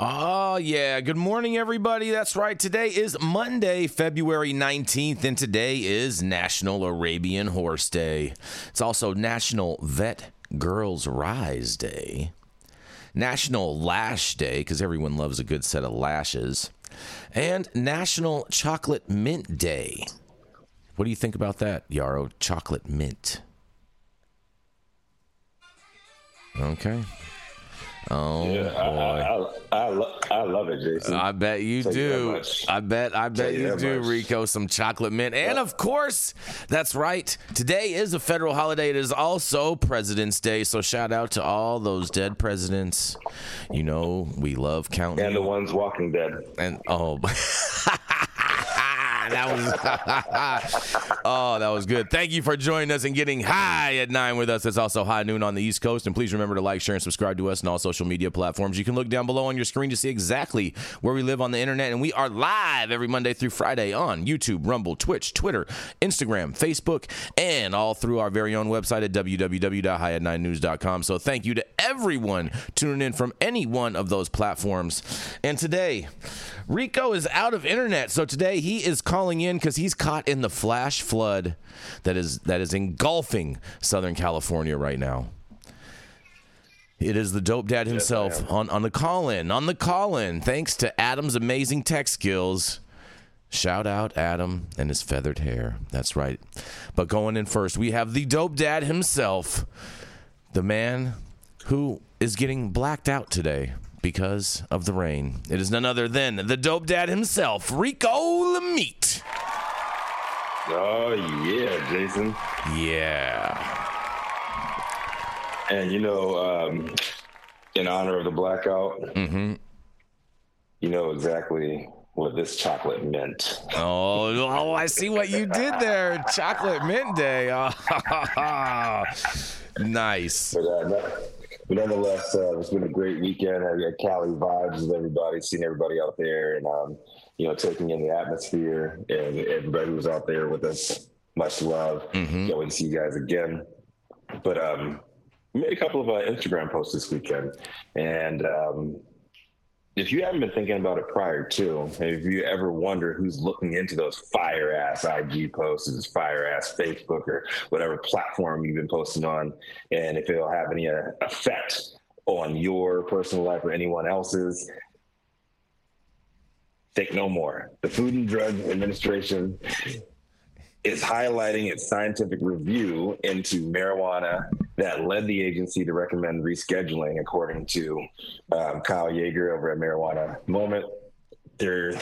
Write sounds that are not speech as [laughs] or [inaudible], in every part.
Oh, yeah. Good morning, everybody. That's right. Today is Monday, February 19th, and today is National Arabian Horse Day. It's also National Vet Girls Rise Day, National Lash Day, because everyone loves a good set of lashes, and National Chocolate Mint Day. What do you think about that, Yarrow? Chocolate mint. Okay. Oh Yeah, I, boy. I, I, I, lo- I love it, Jason. I bet you do. much. I bet I bet you you do, much. Rico. Some chocolate mint. And of course, that's right. Today is a federal holiday. It is also President's Day. So shout out to all those dead presidents. You know, we love counting. and the ones walking dead. And oh, [laughs] [laughs] that was [laughs] oh, that was good. Thank you for joining us and getting high at nine with us. It's also high noon on the East Coast. And please remember to like, share, and subscribe to us on all social media platforms. You can look down below on your screen to see exactly where we live on the internet. And we are live every Monday through Friday on YouTube, Rumble, Twitch, Twitter, Instagram, Facebook, and all through our very own website at www.highat9news.com. So thank you to everyone tuning in from any one of those platforms. And today, Rico is out of internet, so today he is calling in because he's caught in the flash flood that is that is engulfing Southern California right now. It is the dope dad himself am. on, on the call in. On the call in, thanks to Adam's amazing tech skills. Shout out Adam and his feathered hair. That's right. But going in first, we have the dope dad himself, the man who is getting blacked out today because of the rain. It is none other than the dope dad himself, Rico Lamitte. Oh yeah, Jason. Yeah. And you know, um, in honor of the blackout, Mm-hmm. you know exactly what this chocolate meant. Oh, oh, I see what you did there. Chocolate mint day. [laughs] Oh, nice. But, uh, but nonetheless, uh, it's been a great weekend. I got Cali vibes with everybody, seeing everybody out there, and um, you know, taking in the atmosphere. And everybody who was out there with us, much love. Mhm. Can't wait to see you guys again. But um, made a couple of uh, Instagram posts this weekend, and um, if you haven't been thinking about it prior to, if you ever wonder who's looking into those fire ass IG posts, fire ass Facebook or whatever platform you've been posting on, and if it'll have any uh, effect on your personal life or anyone else's, think no more. The Food and Drug Administration is highlighting its scientific review into marijuana that led the agency to recommend rescheduling, according to um, Kyle Yeager over at Marijuana Moment. They're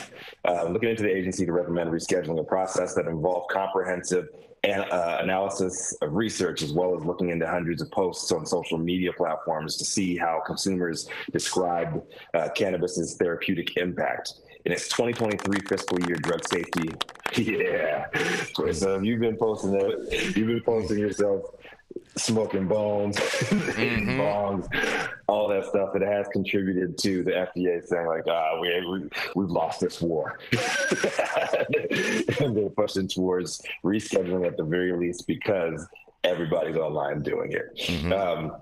uh, looking into the agency to recommend rescheduling a process that involved comprehensive an, uh, analysis of research, as well as looking into hundreds of posts on social media platforms to see how consumers described uh, cannabis's therapeutic impact. In its 2023 fiscal year drug safety, [laughs] yeah. So you've been posting it, you've been posting yourself smoking bones, [laughs] mm-hmm. bongs, all that stuff. It has contributed to the FDA saying like, ah, we, we we've lost this war, [laughs] and they're pushing towards rescheduling at the very least because everybody's online doing it. Mm-hmm. Um,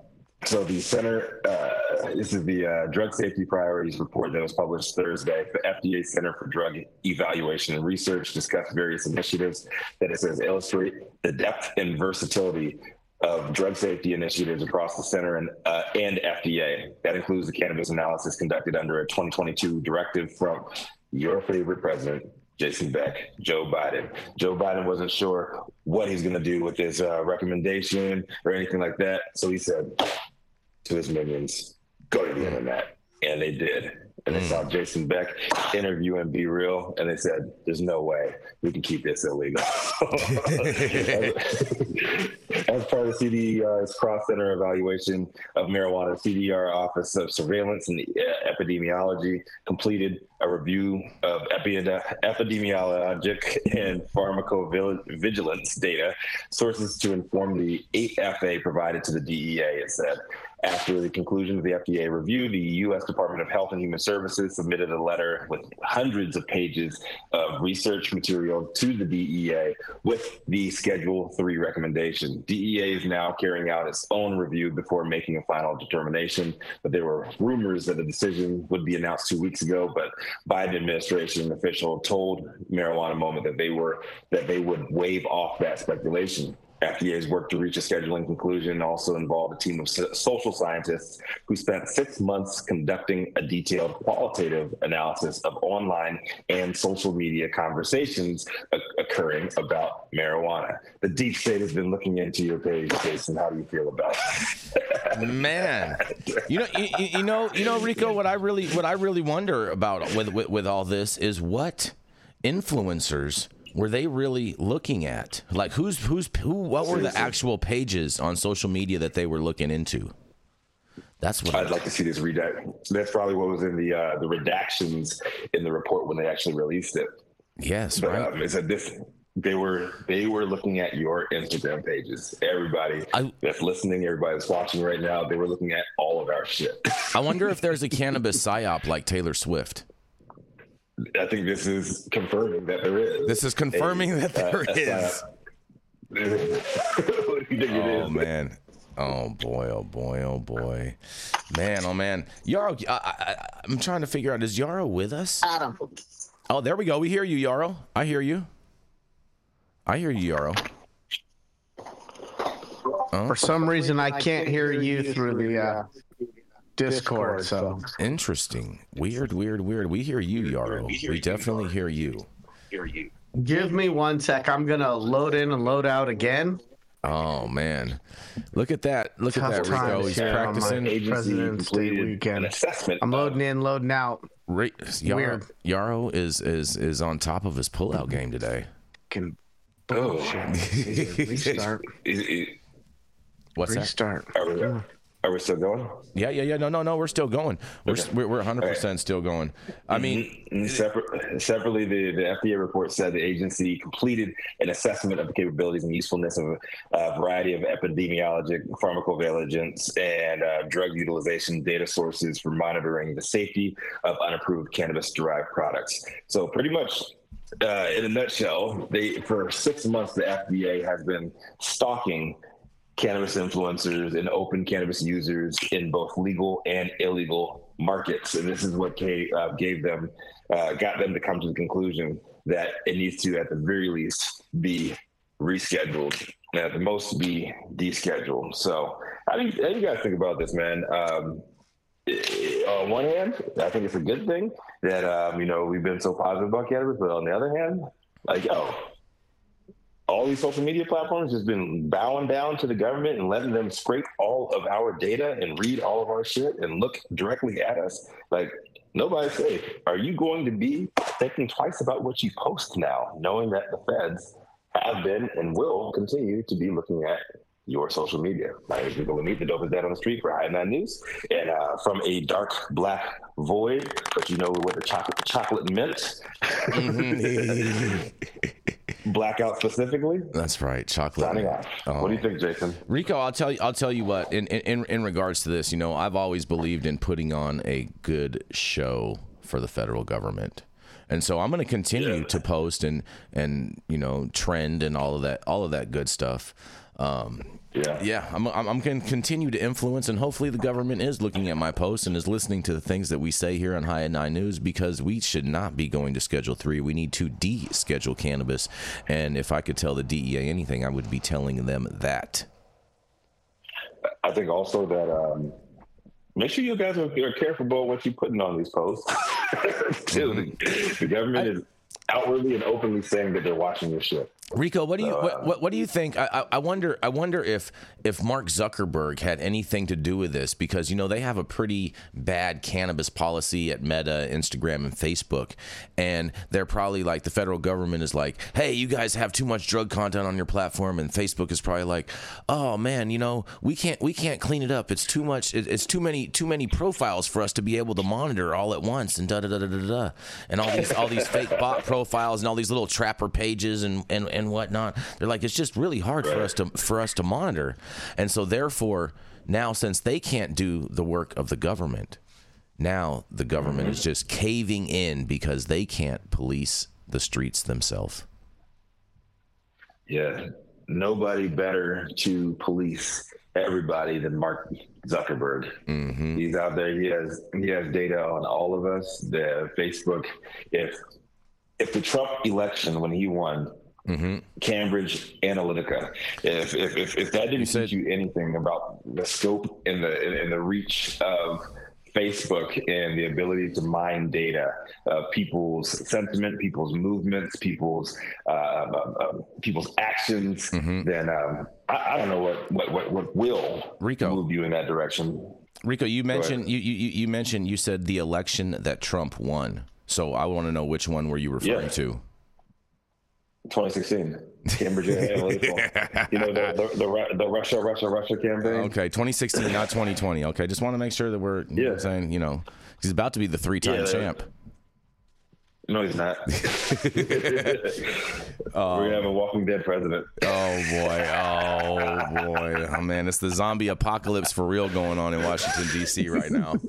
so the center, uh, this is the uh, drug safety priorities report that was published Thursday. The FDA Center for Drug Evaluation and Research discussed various initiatives that it says illustrate the depth and versatility of drug safety initiatives across the center and, uh, and FDA. That includes the cannabis analysis conducted under a 2022 directive from your favorite president, Jason Beck, Joe Biden. Joe Biden wasn't sure what he's going to do with his uh, recommendation or anything like that. So he said to his minions, go to the hmm. internet. And they did and they hmm. saw Jason Beck interview and be real. and they said, "There's no way we can keep this illegal." [laughs] as, part of CDER's cross center evaluation of marijuana, CDER Office of Surveillance and Epidemiology completed a review of epidemiologic and pharmacovigilance data sources to inform the 8FA provided to the DEA. It said after the conclusion of the FDA review, the U.S. Department of Health and Human Services submitted a letter with hundreds of pages of research material to the DEA with the Schedule 3 recommendation. DEA is now carrying out its own review before making a final determination, but there were rumors that a decision would be announced two weeks ago, but Biden administration official told Marijuana Moment that they were that they would waive off that speculation. FDA's work to reach a scheduling conclusion also involved a team of social scientists who spent six months conducting a detailed qualitative analysis of online and social media conversations occurring about marijuana. The deep state has been looking into your page, Jason. How do you feel about it? Man, you know, you, you, know, you know, Rico. What I really, what I really wonder about with, with, with all this is what influencers were they really looking at? Like who's who's who? What were the actual pages on social media that they were looking into? That's what I'd like to see this redact. That's probably what was in the uh, the redactions in the report when they actually released it. Yes, but, right. Um, it's a different. They were they were looking at your Instagram pages. Everybody I, that's listening, everybody that's watching right now, they were looking at all of our shit. I wonder if [laughs] there's a cannabis psyop like Taylor Swift. I think this is confirming that there is. This is confirming a, that there [laughs] is. [laughs] oh man. Oh boy, oh boy, oh boy, man, oh man, Yarrow. I, am trying to figure out is Yarrow with us? Adam. Oh, there we go. We hear you, Yarrow. I hear you. I hear you, Yarrow. For some reason, I can't hear you through the uh, Discord. So interesting, weird, weird, weird. We hear you, Yarrow. We, we definitely hear you. Hear you. Give me one sec. I'm gonna load in and load out again. Oh man, look at that! Look Tough at that, Rico. He's practicing. President's Day weekend. Assessment. I'm loading in, loading out. Ra- Yarrow, Weird. Yarrow is is is on top of his pullout game today. Can oh [laughs] restart. What's restart. that? Are we still going? Yeah, yeah, yeah. No, no, no. We're still going. We're okay. we're, 100 right. percent still going. I mean, mm-hmm. Separ- separately, the, the FDA report said the agency completed an assessment of the capabilities and usefulness of a variety of epidemiologic, pharmacovigilance, and uh, drug utilization data sources for monitoring the safety of unapproved cannabis-derived products. So, pretty much uh, in a nutshell, they for six months the FDA has been stalking cannabis influencers and open cannabis users in both legal and illegal markets. And this is what gave, uh, gave them, uh, got them to come to the conclusion that it needs to, at the very least, be rescheduled, and at the most, be descheduled. So, how do you, how do you guys think about this, man? Um, on one hand, I think it's a good thing that um, you know we've been so positive about cannabis, but on the other hand, like yo, all these social media platforms has been bowing down to the government and letting them scrape all of our data and read all of our shit and look directly at us. Like nobody's safe. Are you going to be thinking twice about what you post now, knowing that the feds have been and will continue to be looking at your social media. Like is Rico Lamitte, the dopest dad on the street for High Nine News. And uh, from a dark black void, but you know what the chocolate chocolate mint. Mm-hmm. [laughs] [laughs] blackout specifically. That's right, chocolate. Signing off. Oh. What do you think, Jason? Rico, I'll tell you. I'll tell you what. In, in in regards to this, you know, I've always believed in putting on a good show for the federal government, and so I'm going to continue Yeah. to post and and you know trend and all of that all of that good stuff. Um, Yeah. yeah, I'm, I'm, I'm going to continue to influence, and hopefully the government is looking at my posts and is listening to the things that we say here on High at Nine News because we should not be going to Schedule 3. We need to de-schedule cannabis. And if I could tell the DEA anything, I would be telling them that. I think also that um, make sure you guys are, are careful about what you're putting on these posts. Dude, [laughs] the, the government is outwardly and openly saying that they're watching your shit. Rico, what do you what, uh, what, what do you think? I, I wonder I wonder if if Mark Zuckerberg had anything to do with this because you know they have a pretty bad cannabis policy at Meta, Instagram, and Facebook, and they're probably like the federal government is like, hey, you guys have too much drug content on your platform, and Facebook is probably like, oh man, you know we can't we can't clean it up. It's too much. It, it's too many too many profiles for us to be able to monitor all at once, and da da da da da da, and all these all these fake bot profiles and all these little trapper pages and and and whatnot. They're like, it's just really hard for us to for us to monitor, and so therefore now since they can't do the work of the government, now the government is just caving in because they can't police the streets themselves. Yeah. Nobody better to police everybody than Mark Zuckerberg. Mm-hmm. He's out there. He has he has data on all of us. The Facebook. If if the Trump election when he won, Mm-hmm. Cambridge Analytica. If if if, if that didn't said- teach you anything about the scope and the and the reach of Facebook and the ability to mine data, uh, people's sentiment, people's movements, people's uh, uh, uh, people's actions, Mm-hmm. then um, I, I don't know what what what, what will Rico. move you in that direction. Rico, you mentioned you, you you mentioned you said the election that Trump won. So I want to know which one were you referring Yeah. to? 2016, Cambridge Analytica. [laughs] you know the the, the, the Russia Russia Russia campaign. Okay, 2016, not 2020. Okay, just want to make sure that we're you know I'm Yeah. saying, you know, he's about to be the three-time Yeah. champ. No, he's not. [laughs] We're gonna have a Walking Dead president. Oh boy, oh boy, oh man, it's the zombie apocalypse for real going on in Washington D.C. right now. [laughs]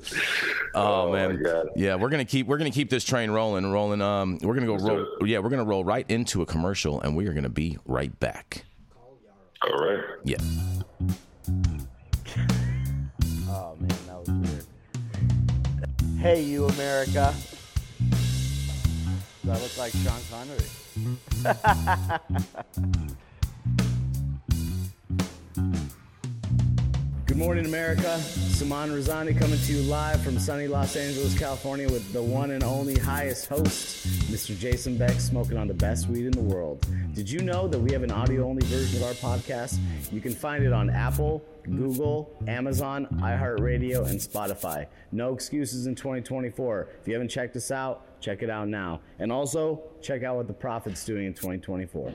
Oh, Oh, man, yeah, we're gonna keep we're gonna keep this train rolling, rolling. Um, we're gonna go do roll. Yeah, we're gonna roll right into a commercial, and we are gonna be right back. All right. Yeah. Oh man, that was weird. Hey, you America. I look like Sean Connery? [laughs] Good morning, America. Saman Razani coming to you live from sunny Los Angeles, California, with the one and only highest host, Mr. Jason Beck, smoking on the best weed in the world. Did you know that we have an audio only version of our podcast? You can find it on Apple, Google, Amazon, iHeartRadio, and Spotify. No excuses in 2024. If you haven't checked us out, check it out now. And also, check out what the Prophet's doing in 2024.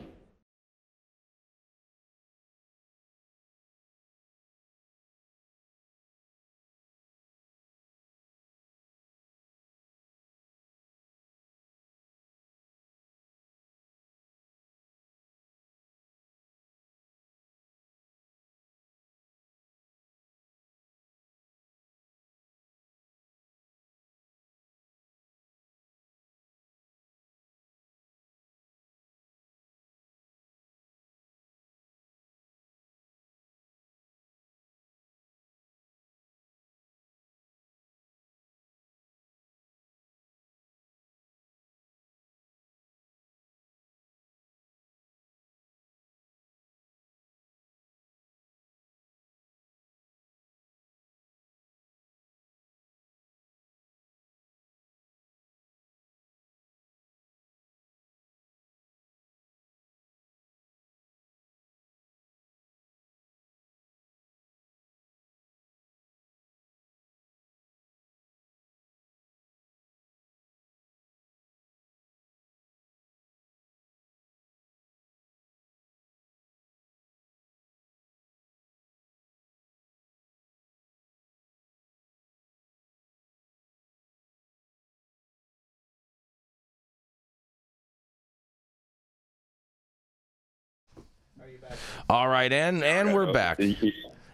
All right, and and we're back.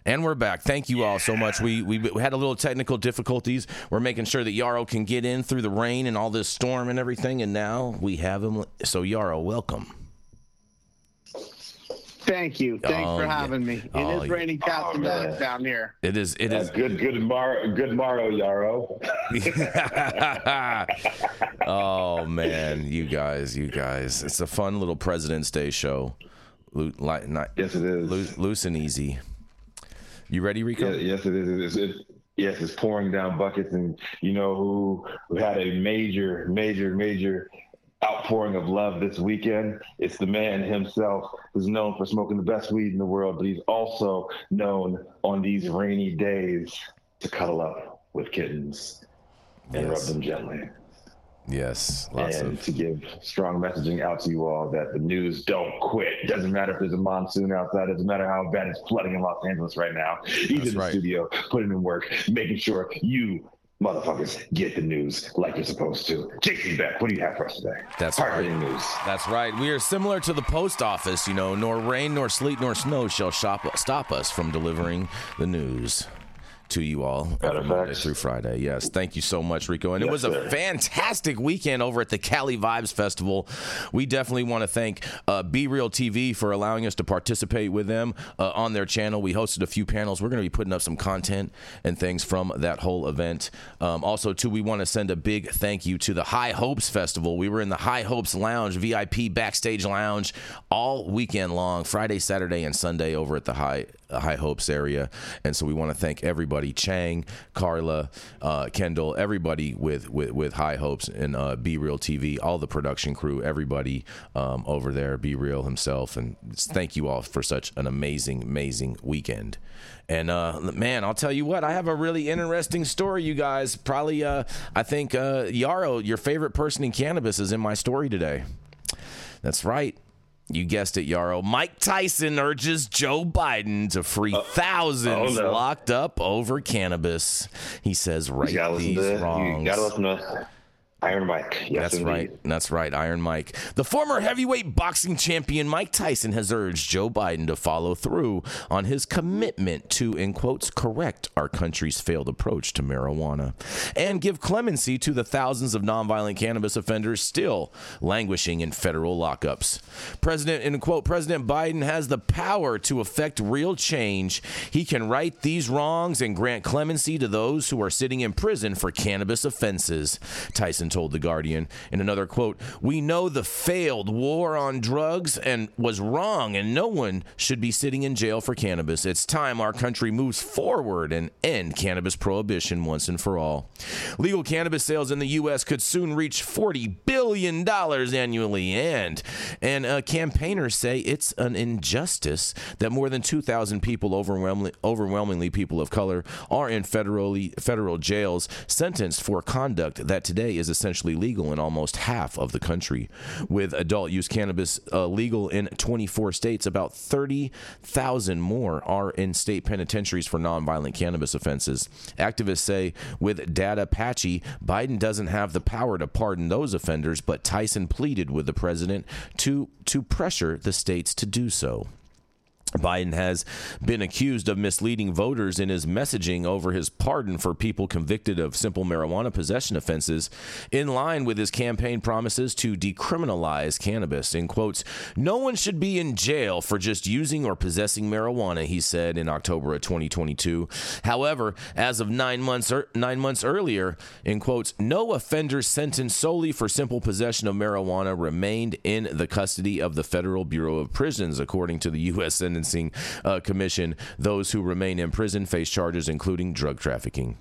And we're back. Thank you all so much. We, we we had a little technical difficulties. We're making sure that Yarrow can get in through the rain and all this storm and everything, and now we have him. So Yarrow, welcome. Thank you. Thanks Oh, for yeah. having me. It oh, is Oh, yeah. raining oh, cats Oh, and man. dogs down here. It is. It is. Good, good, mar- good morrow, Yarrow. [laughs] oh man, you guys, you guys. It's a fun little President's Day show. Not, Yes, it is. loo- loose and easy. You ready, Rico? Yeah, yes, it is. It is. It, yes, it's pouring down buckets, and you know who, who had a major, major, major outpouring of love this weekend? It's the man himself, who's known for smoking the best weed in the world, but he's also known on these rainy days to cuddle up with kittens and Yes. rub them gently. Yes, lots and of. to give strong messaging out to you all that the news don't quit. Doesn't matter if there's a monsoon outside. Doesn't matter how bad it's flooding in Los Angeles right now. He's That's in the right. studio putting in work, making sure you motherfuckers get the news like you're supposed to. Jason Beck, what do you have for us today? That's Hard-hitting news. That's right. We are similar to the post office. You know, nor rain, nor sleet, nor snow shall shop, stop us from delivering the news to you all Monday through Friday. Yes, thank you so much, Rico. And it Yes, was a fantastic weekend over at the Cali Vibes Festival. We definitely want to thank uh, Be Real TV for allowing us to participate with them uh, on their channel. We hosted a few panels. We're going to be putting up some content and things from that whole event. Um, also, too, we want to send a big thank you to the High Hopes Festival. We were in the High Hopes Lounge, VIP backstage lounge, all weekend long, Friday, Saturday, and Sunday over at the High High Hopes area. And so we want to thank everybody, Chang, Carla, uh, Kendall, everybody with, with, with High Hopes and uh, Be Real TV, all the production crew, everybody um, over there, Be Real himself. And thank you all for such an amazing, amazing weekend. And uh, man, I'll tell you what, I have a really interesting story, you guys. Probably, uh, I think uh, Yarrow, your favorite person in cannabis, is in my story today. That's right. You guessed it, Yarrow. Mike Tyson urges Joe Biden to free uh, thousands oh, no. locked up over cannabis. He says, right You gotta listen these wrongs. Gotta listen to Iron Mike. Yes, That's indeed. right. That's right. Iron Mike. The former heavyweight boxing champion Mike Tyson has urged Joe Biden to follow through on his commitment to, in quotes, correct our country's failed approach to marijuana and give clemency to the thousands of nonviolent cannabis offenders still languishing in federal lockups. President, in quote, President Biden has the power to effect real change. He can right these wrongs and grant clemency to those who are sitting in prison for cannabis offenses. Tyson told The Guardian in another quote, We know the failed war on drugs and was wrong, and no one should be sitting in jail for cannabis. It's time our country moves forward and end cannabis prohibition once and for all. Legal cannabis sales in the U.S. could soon reach $40 billion annually, and, and uh, campaigners say it's an injustice that more than 2,000 people, overwhelmingly, overwhelmingly people of color, are in federally, federal jails sentenced for conduct that today is essentially legal in almost half of the country. With adult use cannabis uh, legal in 24 states, about 30,000 more are in state penitentiaries for nonviolent cannabis offenses. Activists say with data patchy, Biden doesn't have the power to pardon those offenders, but Tyson pleaded with the president to to pressure the states to do so. Biden has been accused of misleading voters in his messaging over his pardon for people convicted of simple marijuana possession offenses, in line with his campaign promises to decriminalize cannabis. In quotes, no one should be in jail for just using or possessing marijuana, he said in October of 2022. However, as of nine months er, nine months earlier, in quotes, no offender sentenced solely for simple possession of marijuana remained in the custody of the Federal Bureau of Prisons, according to the U.S. uh, Commission. Those who remain in prison face charges including drug trafficking.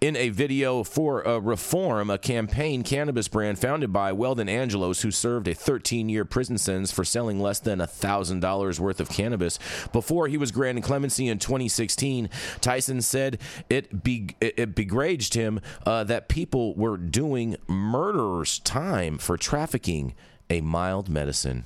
In a video for a Reform, a campaign cannabis brand founded by Weldon Angelos, who served a 13 year prison sentence for selling less than $1,000 worth of cannabis before he was granted clemency in 2016, Tyson said it, be- it begrudged him uh, that people were doing murderers' time for trafficking a mild medicine.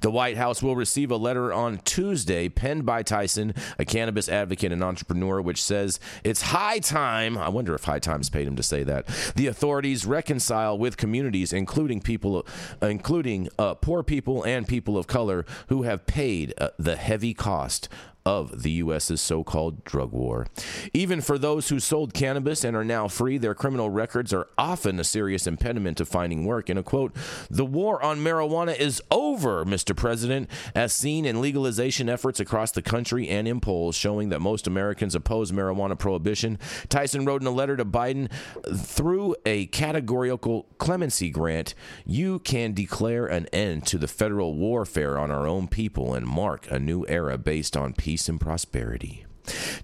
The White House will receive a letter on Tuesday penned by Tyson, a cannabis advocate and entrepreneur, which says it's high time. I wonder if High Times paid him to say that. The authorities reconcile with communities, including people, including uh, poor people and people of color, who have paid uh, the heavy cost of the U.S.'s so called drug war. Even for those who sold cannabis and are now free, their criminal records are often a serious impediment to finding work. In a quote, the war on marijuana is over, Mr. President, as seen in legalization efforts across the country and in polls showing that most Americans oppose marijuana prohibition. Tyson wrote in a letter to Biden through a categorical clemency grant, you can declare an end to the federal warfare on our own people and mark a new era based on peace peace and prosperity.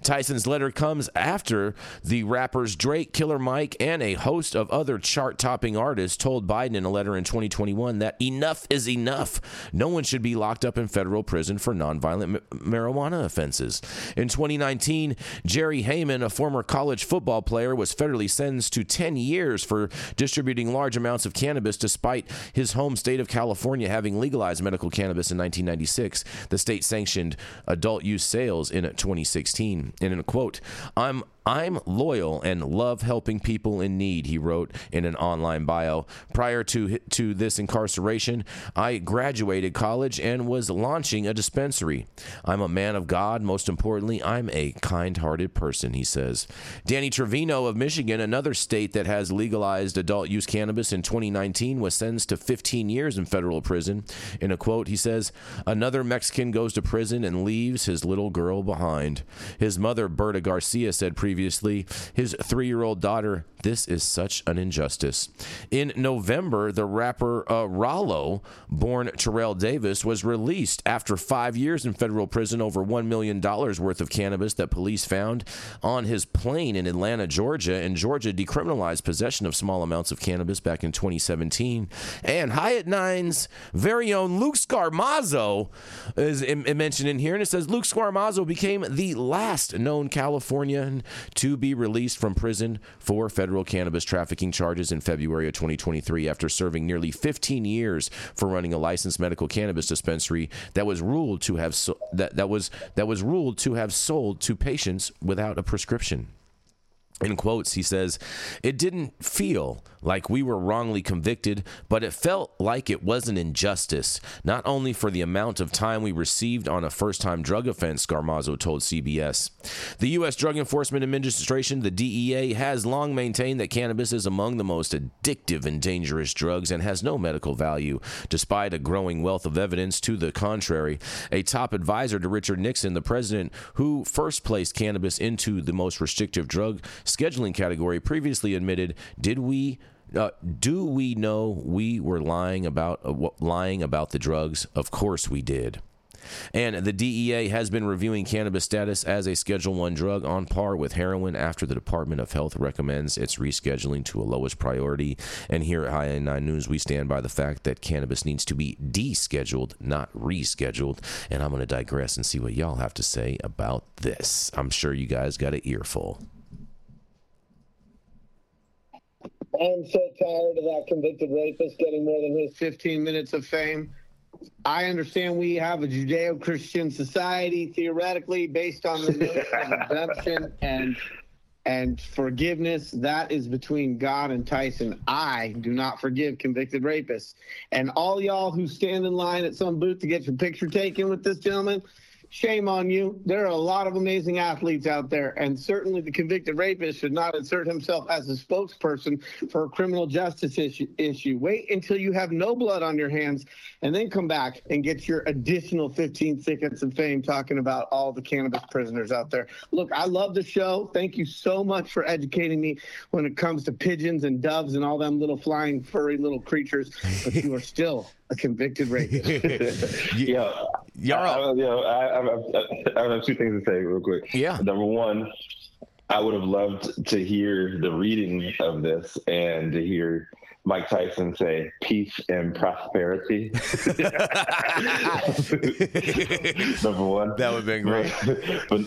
Tyson's letter comes after the rappers Drake, Killer Mike, and a host of other chart topping artists told Biden in a letter in 2021 that enough is enough. No one should be locked up in federal prison for nonviolent marijuana offenses. In 2019, Jerry Heymon, a former college football player, was federally sentenced to 10 years for distributing large amounts of cannabis despite his home state of California having legalized medical cannabis in 1996. The state sanctioned adult use sales in 2016. 2016. And in a quote, I'm I'm loyal and love helping people in need, he wrote in an online bio. Prior to, to this incarceration, I graduated college and was launching a dispensary. I'm a man of God. Most importantly, I'm a kind hearted person, he says. Danny Trevino of Michigan, another state that has legalized adult use cannabis in 2019, was sentenced to 15 years in federal prison. In a quote, he says, Another Mexican goes to prison and leaves his little girl behind. His mother, Berta Garcia, said previously previously, his three year old daughter, This is such an injustice. In November, the rapper uh, Ralo, born Terrell Davis, was released after five years in federal prison over $1 million worth of cannabis that police found on his plane in Atlanta, Georgia. And Georgia decriminalized possession of small amounts of cannabis back in 2017. And High at Nine's very own Luke Scarmazzo is mentioned in here, and it says Luke Scarmazzo became the last known Californian to be released from prison for federal cannabis trafficking charges in February of 2023 after serving nearly 15 years for running a licensed medical cannabis dispensary that was ruled to have so, that, that was that was ruled to have sold to patients without a prescription. In quotes, he says, It didn't feel like we were wrongly convicted, but it felt like it was an injustice, not only for the amount of time we received on a first time drug offense, Scarmazzo told CBS. The U.S. Drug Enforcement Administration, the DEA, has long maintained that cannabis is among the most addictive and dangerous drugs and has no medical value, despite a growing wealth of evidence to the contrary. A top advisor to Richard Nixon, the president who first placed cannabis into the most restrictive drug scheduling category, previously admitted, Did we uh, do we know we were lying about uh, lying about the drugs? Of course we did. And the DEA has been reviewing cannabis status as a Schedule 1 drug on par with heroin after the Department of Health recommends its rescheduling to a lowest priority. And here at High 9 News, we stand by the fact that cannabis needs to be descheduled, not rescheduled. And I'm going to digress and see what y'all have to say about this. I'm sure you guys got an earful. I'm so tired of that convicted rapist getting more than his 15 minutes of fame. I understand we have a Judeo Christian society theoretically based on the [laughs] redemption and and forgiveness. That is between God and Tyson. I do not forgive convicted rapists. And all y'all who stand in line at some booth to get your picture taken with this gentleman, shame on you. There are a lot of amazing athletes out there, and certainly the convicted rapist should not insert himself as a spokesperson for a criminal justice issue. issue. Wait until you have no blood on your hands, and then come back and get your additional 15 seconds of fame talking about all the cannabis prisoners out there. Look, I love the show. Thank you so much for educating me when it comes to pigeons and doves and all them little flying furry little creatures, but you are [laughs] still a convicted rapist. [laughs] [laughs] yeah, yeah. I, I, you know, I, I, I, have two things to say real quick. Yeah. Number one, I would have loved to hear the reading of this and to hear Mike Tyson say peace and prosperity. [laughs] number one. That would have been great. [laughs] but,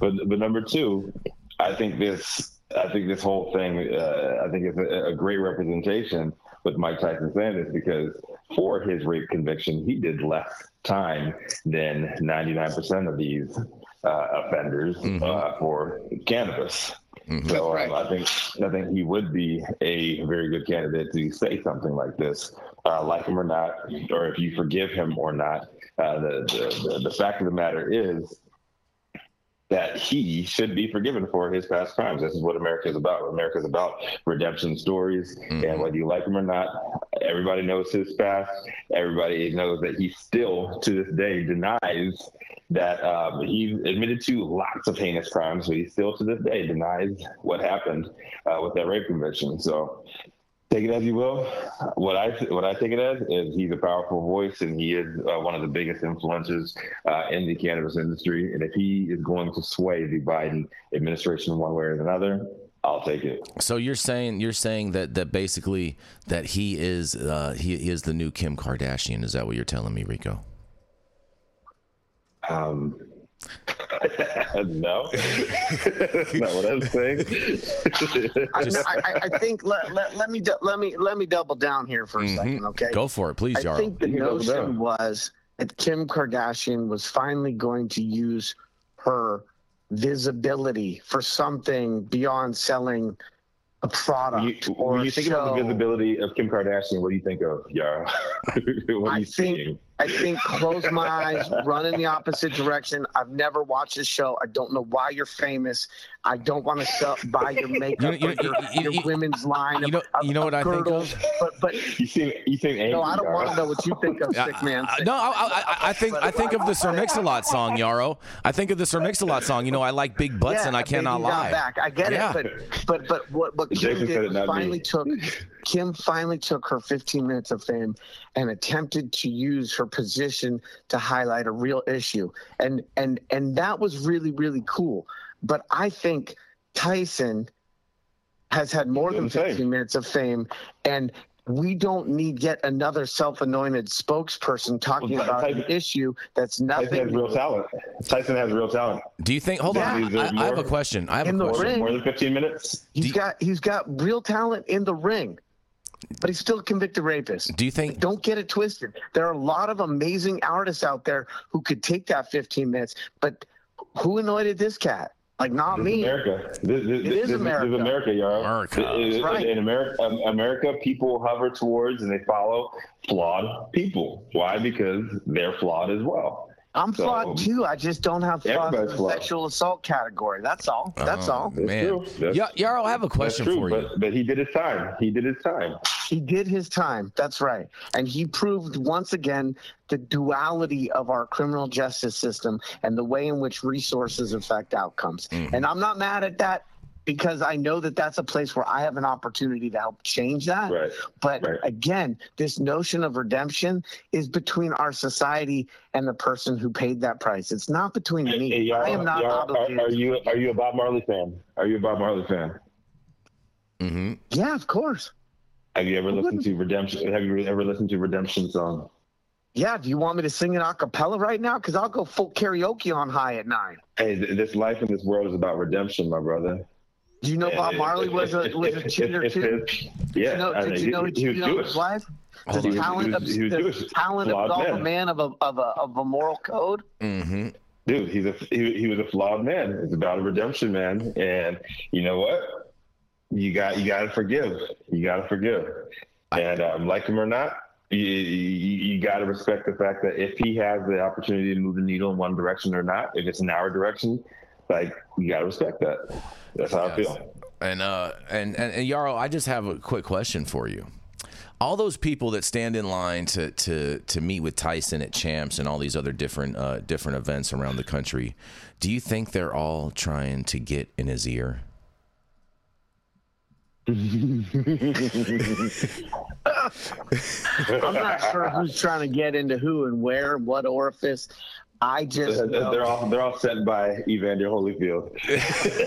but, but number two, I think this I think this whole thing, uh, I think it's a, a, great representation with Mike Tyson saying this because for his rape conviction, he did less time than 99% of these uh, offenders Mhm. uh, for cannabis. Mhm. So um, Right. I think I think he would be a very good candidate to say something like this, uh, like him or not, or if you forgive him or not. Uh, the, the the the fact of the matter is that he should be forgiven for his past crimes. This is what America is about. America is about redemption stories, Mhm. and whether you like him or not, everybody knows his past. Everybody knows that he still, to this day, denies that um, he admitted to lots of heinous crimes, but he still, to this day, denies what happened uh, with that rape conviction. So. Take it as you will. What I what I take it as is he's a powerful voice, and he is uh, one of the biggest influences uh, in the cannabis industry. And if he is going to sway the Biden administration one way or another, I'll take it. So you're saying you're saying that that basically that he is uh, he, he is the new Kim Kardashian. Is that what you're telling me, Rico? Um, [laughs] no, that's [laughs] not what I'm saying. I, I, I- I think let, let, let me let me let me double down here for a Mhm. second, okay? Go for it, please, Yarrow. I think the You can notion was that Kim Kardashian was finally going to use her visibility for something beyond selling a When product you, when a you think show. about the visibility of Kim Kardashian, what do you think of, Yarrow? [laughs] what are I you think- seeing? I think close my eyes, run in the opposite direction. I've never watched this show. I don't know why you're famous. I don't want to sell, buy your makeup You know- or your, you- you- your you- women's line. you know- of, you know what of I think girdles. of? But but You seem you seem angry. no, I don't Yarrow. want to know what you think of, sick man. uh, no, I, I, I- I think I think of the Sir Mix-a-Lot song, Yarrow. I think of the Sir Mix-a-Lot song. You know, I like big butts, and I cannot baby got lie. Back. I get Yeah. it, but but but what what Kim Jason did it, was not me. finally took Kim finally took her 15 minutes of fame and attempted to use her position to highlight a real issue, and and and that was really really cool. But I think Tyson has had more than Doing the same. 15 minutes of fame, and we don't need yet another self-anointed spokesperson talking Well, about Tyson- an issue that's nothing. Tyson has real talent. Tyson has real talent. Do you think? Hold Yeah. on, I, I have a question. I have a In the question. ring. More than 15 minutes. He's Do you- got he's got real talent in the ring, but he's still a convicted rapist. Do you think? Don't get it twisted. There are a lot of amazing artists out there who could take that 15 minutes, but who anointed this cat? Like not This me. America. This, this, It this, is this America. is America, y'all. America. In- in- Right. In America, um, America, people hover towards and they follow flawed people. Why? Because they're flawed as well. I'm So- flawed too. I just don't have flaws in the flawed. sexual assault category. That's all. That's Oh, all. That's Man. true. That's, Yeah, Yarrow, I have a question true. for you. But, but he did his time. He did his time. He did his time. That's right. And he proved once again the duality of our criminal justice system and the way in which resources affect outcomes. Mhm. And I'm not mad at that because I know that that's a place where I have an opportunity to help change that. Right. But Right. again, this notion of redemption is between our society and the person who paid that price. It's not between Hey, me. hey, y'all, I am not obligated. are, are you are you a Bob Marley fan? Are you a Bob Marley fan? hmm yeah, of course. Have you ever I listened to Redemption? Have you ever listened to Redemption song? Yeah, do you want me to sing an a cappella right now? Because I'll go full karaoke on high at nine. Hey, this life in this world is about redemption, my brother. Do you know Bob Marley was a was a it- cheater [laughs] too? Yeah, Did you know, I did mean, you know, he, did he you was know Jewish. his wife? Hold The on. He was- talent he of was- he was the talent Flawed of a man. man of a of a of a moral code. hmm dude he's a he, he was a flawed man it's about a redemption man and you know what you got you got to forgive you got to forgive and um, like him or not you, you, you got to respect the fact that if he has the opportunity to move the needle in one direction or not if it's in our direction like you got to respect that that's how i feel And uh, and and, and Yarrow, I just have a quick question for you. All those people that stand in line to to to meet with Tyson at Champs and all these other different uh, different events around the country, do you think they're all trying to get in his ear? [laughs] I'm not sure who's trying to get into who and where, what orifice. I just know they're all they're all sent by evander holyfield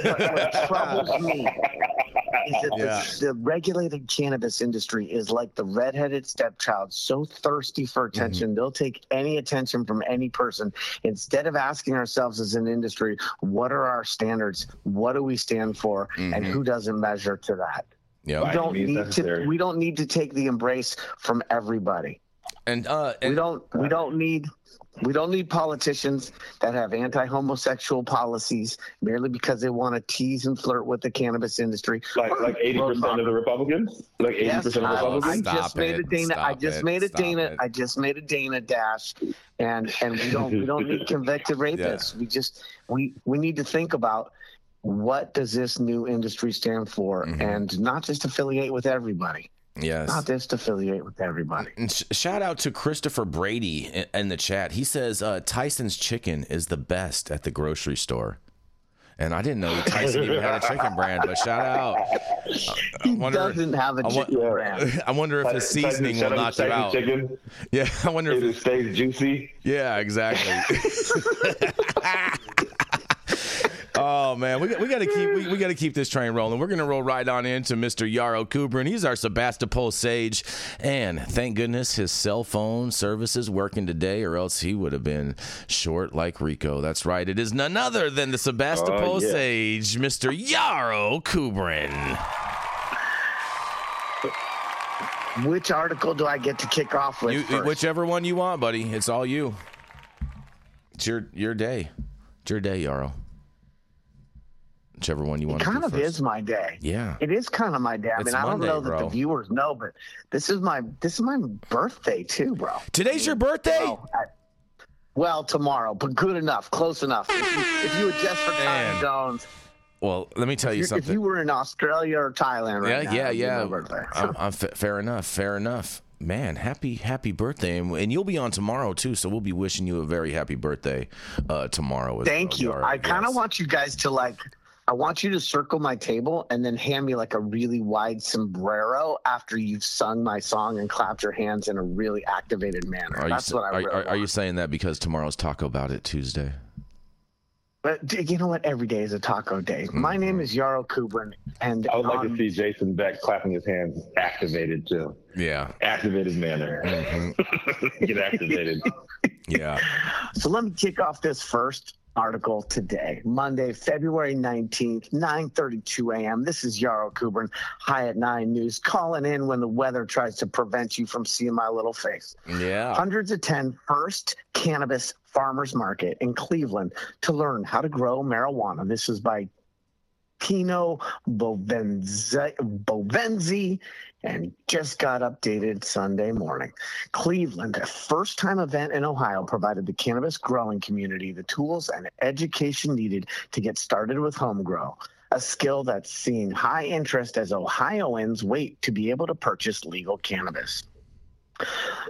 what, [laughs] what troubles me is that Yeah. the, the regulated cannabis industry is like the redheaded stepchild, so thirsty for attention, they'll take any attention from any person. Instead of asking ourselves as an industry, what are our standards? What do we stand for? And Mhm. who doesn't measure to that? Yeah. We don't need necessary. to. We don't need to take the embrace from everybody. And uh, we don't. We don't need. We don't need politicians that have anti-homosexual policies merely because they want to tease and flirt with the cannabis industry. Like like eighty percent of the Republicans, like eighty Yes, percent of I, I Republicans. Stop just made a it. Dana. I just it. made a Dana. it. I just made a Dana dash, and and we don't we don't need convicted [laughs] rapists. We just we we need to think about what does this new industry stand for, Mhm. and not just affiliate with everybody. Yes. Not just affiliate with everybody. And sh- shout out to Christopher Brady in, in the chat. He says uh, Tyson's chicken is the best at the grocery store. And I didn't know [laughs] Tyson even had a chicken brand, but shout out. I He wonder, doesn't have a I wa- chicken brand. [laughs] I wonder if his seasoning shout will out knock to you out. Chicken. [laughs] Yeah, I wonder It if. It stays juicy. Yeah, exactly. Oh man, we got, we got to keep we, we got to keep this train rolling. We're gonna roll right on into Mr. Yarrow Kubrin. He's our Sebastopol sage, and thank goodness his cell phone service is working today, or else he would have been short like Rico. That's right. It is none other than the Sebastopol Oh, yeah. sage, Mr. Yarrow Kubrin. Which article do I get to kick off with? You, first? whichever one you want, buddy. It's all you. It's your your day. It's your day, Yarrow. Whichever one you want It kind of first. is my day. Yeah. It is kind of my day. I It's mean, I don't know that bro. the viewers know, but this is my this is my birthday too, bro. Today's your birthday? Well, I- well, tomorrow, but good enough, close enough. If you, if you adjust for time Man. zones, Well, let me tell you if something. If you were in Australia or Thailand right yeah, now, yeah, yeah. I'm, I'm fa- fair enough. Fair enough. Man, happy happy birthday, and, and you'll be on tomorrow too. So we'll be wishing you a very happy birthday uh, tomorrow. As Thank well, you. I kind of Yes. want you guys to like. I want you to circle my table and then hand me like a really wide sombrero after you've sung my song and clapped your hands in a really activated manner. Are you, That's s- what I are, really are, are you saying that because tomorrow's Taco About It Tuesday? But you know what? Every day is a taco day. My name is Yarrow Kubrin, and I would like um, to see Jason Beck clapping his hands activated too. Yeah, Activated manner. Mhm. [laughs] Get activated. yeah. [laughs] So let me kick off this first article today, Monday, February 19th, 9:32 a.m. This is Yarrow Kubrin, High at Nine News, calling in when the weather tries to prevent you from seeing my little face. Yeah. Hundreds attend First Cannabis Farmers Market in Cleveland to learn how to grow marijuana. This is by Tino Bovenzi, Bovenzi and just got updated Sunday morning. Cleveland, a first time event in Ohio, provided the cannabis growing community the tools and education needed to get started with home grow. A skill that's seeing high interest as Ohioans wait to be able to purchase legal cannabis.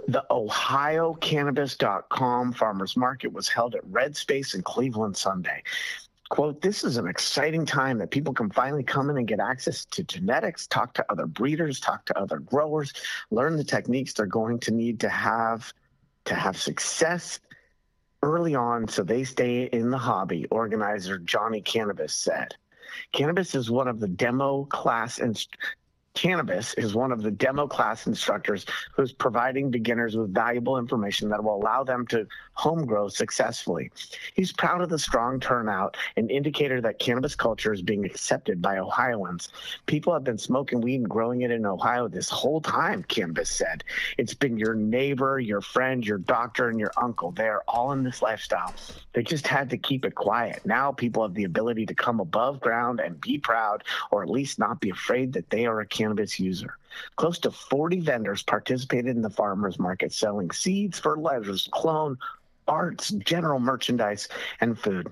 The OhioCannabis.com farmers market was held at Red Space in Cleveland Sunday. Quote, this is an exciting time that people can finally come in and get access to genetics, talk to other breeders, talk to other growers, learn the techniques they're going to need to have to have success early on so they stay in the hobby, organizer Johnny Cannabis said. Cannabis is one of the demo class and Cannabis is one of the demo class instructors who's providing beginners with valuable information that will allow them to home grow successfully. He's proud of the strong turnout, an indicator that cannabis culture is being accepted by Ohioans. People have been smoking weed and growing it in Ohio this whole time, Cannabis said. It's been your neighbor, your friend, your doctor, and your uncle. They're all in this lifestyle. They just had to keep it quiet. Now people have the ability to come above ground and be proud, or at least not be afraid that they are a cannabis user. Close to 40 vendors participated in the farmers market selling seeds, fertilizers, clone, arts, general merchandise, and food.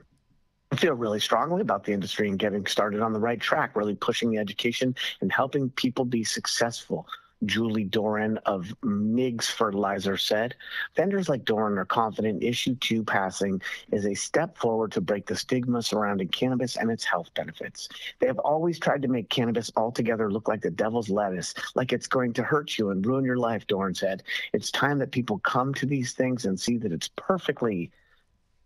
I feel really strongly about the industry and getting started on the right track, really pushing the education and helping people be successful. Julie Doran of MIGS Fertilizer said. Vendors like Doran are confident issue 2 passing is a step forward to break the stigma surrounding cannabis and its health benefits. They have always tried to make cannabis altogether look like the devil's lettuce, like it's going to hurt you and ruin your life, Doran said. It's time that people come to these things and see that it's perfectly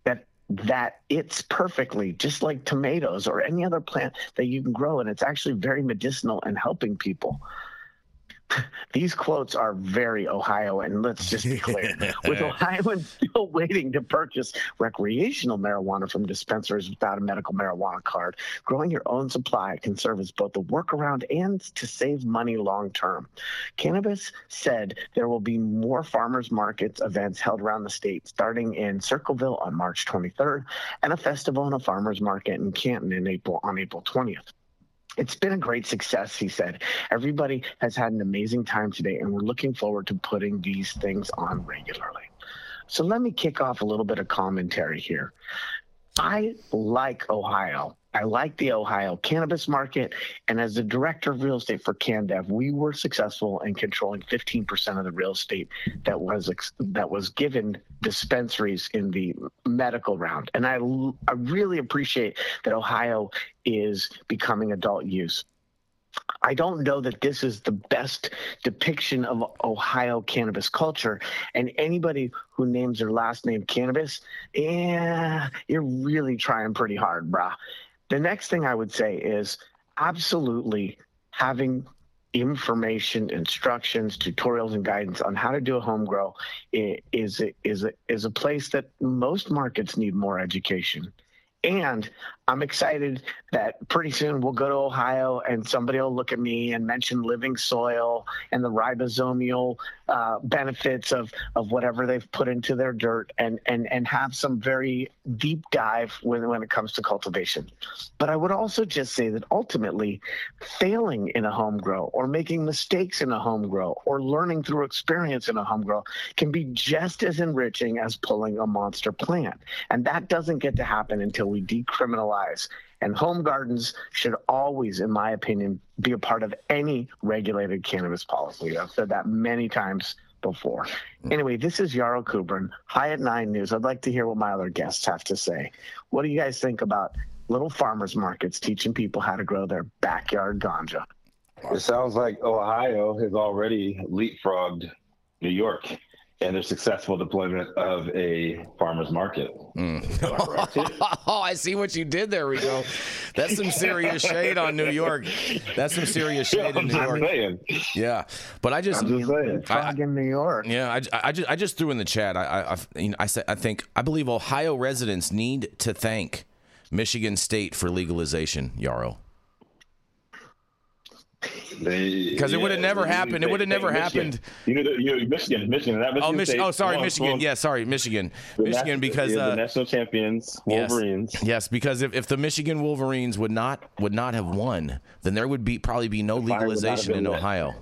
that that it's perfectly just like tomatoes or any other plant that you can grow and it's actually very medicinal and helping people. [laughs] these quotes are very Ohio, and let's just be clear. With [laughs] Ohioans still waiting to purchase recreational marijuana from dispensaries without a medical marijuana card, growing your own supply can serve as both a workaround and to save money long term. Cannabis said there will be more farmers markets events held around the state, starting in Circleville on March 23rd, and a festival and a farmers market in Canton in April on April 20th. It's been a great success, he said. Everybody has had an amazing time today, and we're looking forward to putting these things on regularly. So let me kick off a little bit of commentary here. I like Ohio. I like the Ohio cannabis market. And as the director of real estate for CanDev, we were successful in controlling 15% of the real estate that was that was given dispensaries in the medical round. And I, I really appreciate that Ohio is becoming adult use. I don't know that this is the best depiction of Ohio cannabis culture. And anybody who names their last name cannabis, yeah, you're really trying pretty hard, brah. The next thing I would say is absolutely having information, instructions, tutorials, and guidance on how to do a home grow is is a, is a place that most markets need more education. And I'm excited that pretty soon we'll go to Ohio and somebody will look at me and mention living soil and the ribosomal uh, benefits of, of whatever they've put into their dirt and, and, and have some very deep dive when, when it comes to cultivation. But I would also just say that ultimately, failing in a home grow or making mistakes in a home grow or learning through experience in a home grow can be just as enriching as pulling a monster plant. And that doesn't get to happen until we decriminalize and home gardens should always, in my opinion, be a part of any regulated cannabis policy. I've said that many times before. Hmm. Anyway, this is Yarrow Kubrin, High at Nine News. I'd like to hear what my other guests have to say. What do you guys think about little farmers markets teaching people how to grow their backyard ganja? It sounds like Ohio has already leapfrogged New York and their successful deployment of a farmer's market. Mm. [laughs] oh, I see what you did there, Rico. That's some serious shade on New York. That's some serious shade in New York. Saying. Yeah, but I just, I'm just saying. I, in New York. Yeah, I, I, just, I just threw in the chat. I, I, I, I said, I think, I believe Ohio residents need to thank Michigan State for legalization, Yarrow because it would have never happened. It would have never happened. You know, you know, Michigan, Michigan, that Michigan. Oh, Mich- oh, sorry, Michigan. Yeah, sorry, Michigan, Michigan. Because yeah, uh, the national champions, Wolverines. Yes, yes, because if, if the Michigan Wolverines would not would not have won, then there would be probably be no legalization in Ohio.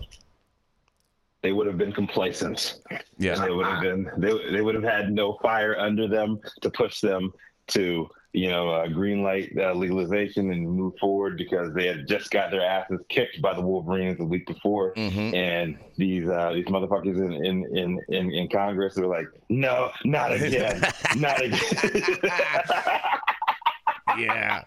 They would have been complacent. Yes, they would have been. They they would have had no fire under them to push them to you know, uh, green light uh, legalization and move forward because they had just got their asses kicked by the Wolverines the week before, mm-hmm. and these uh, these motherfuckers in in in in, in Congress were like, no, not again, [laughs] not again. [laughs] yeah.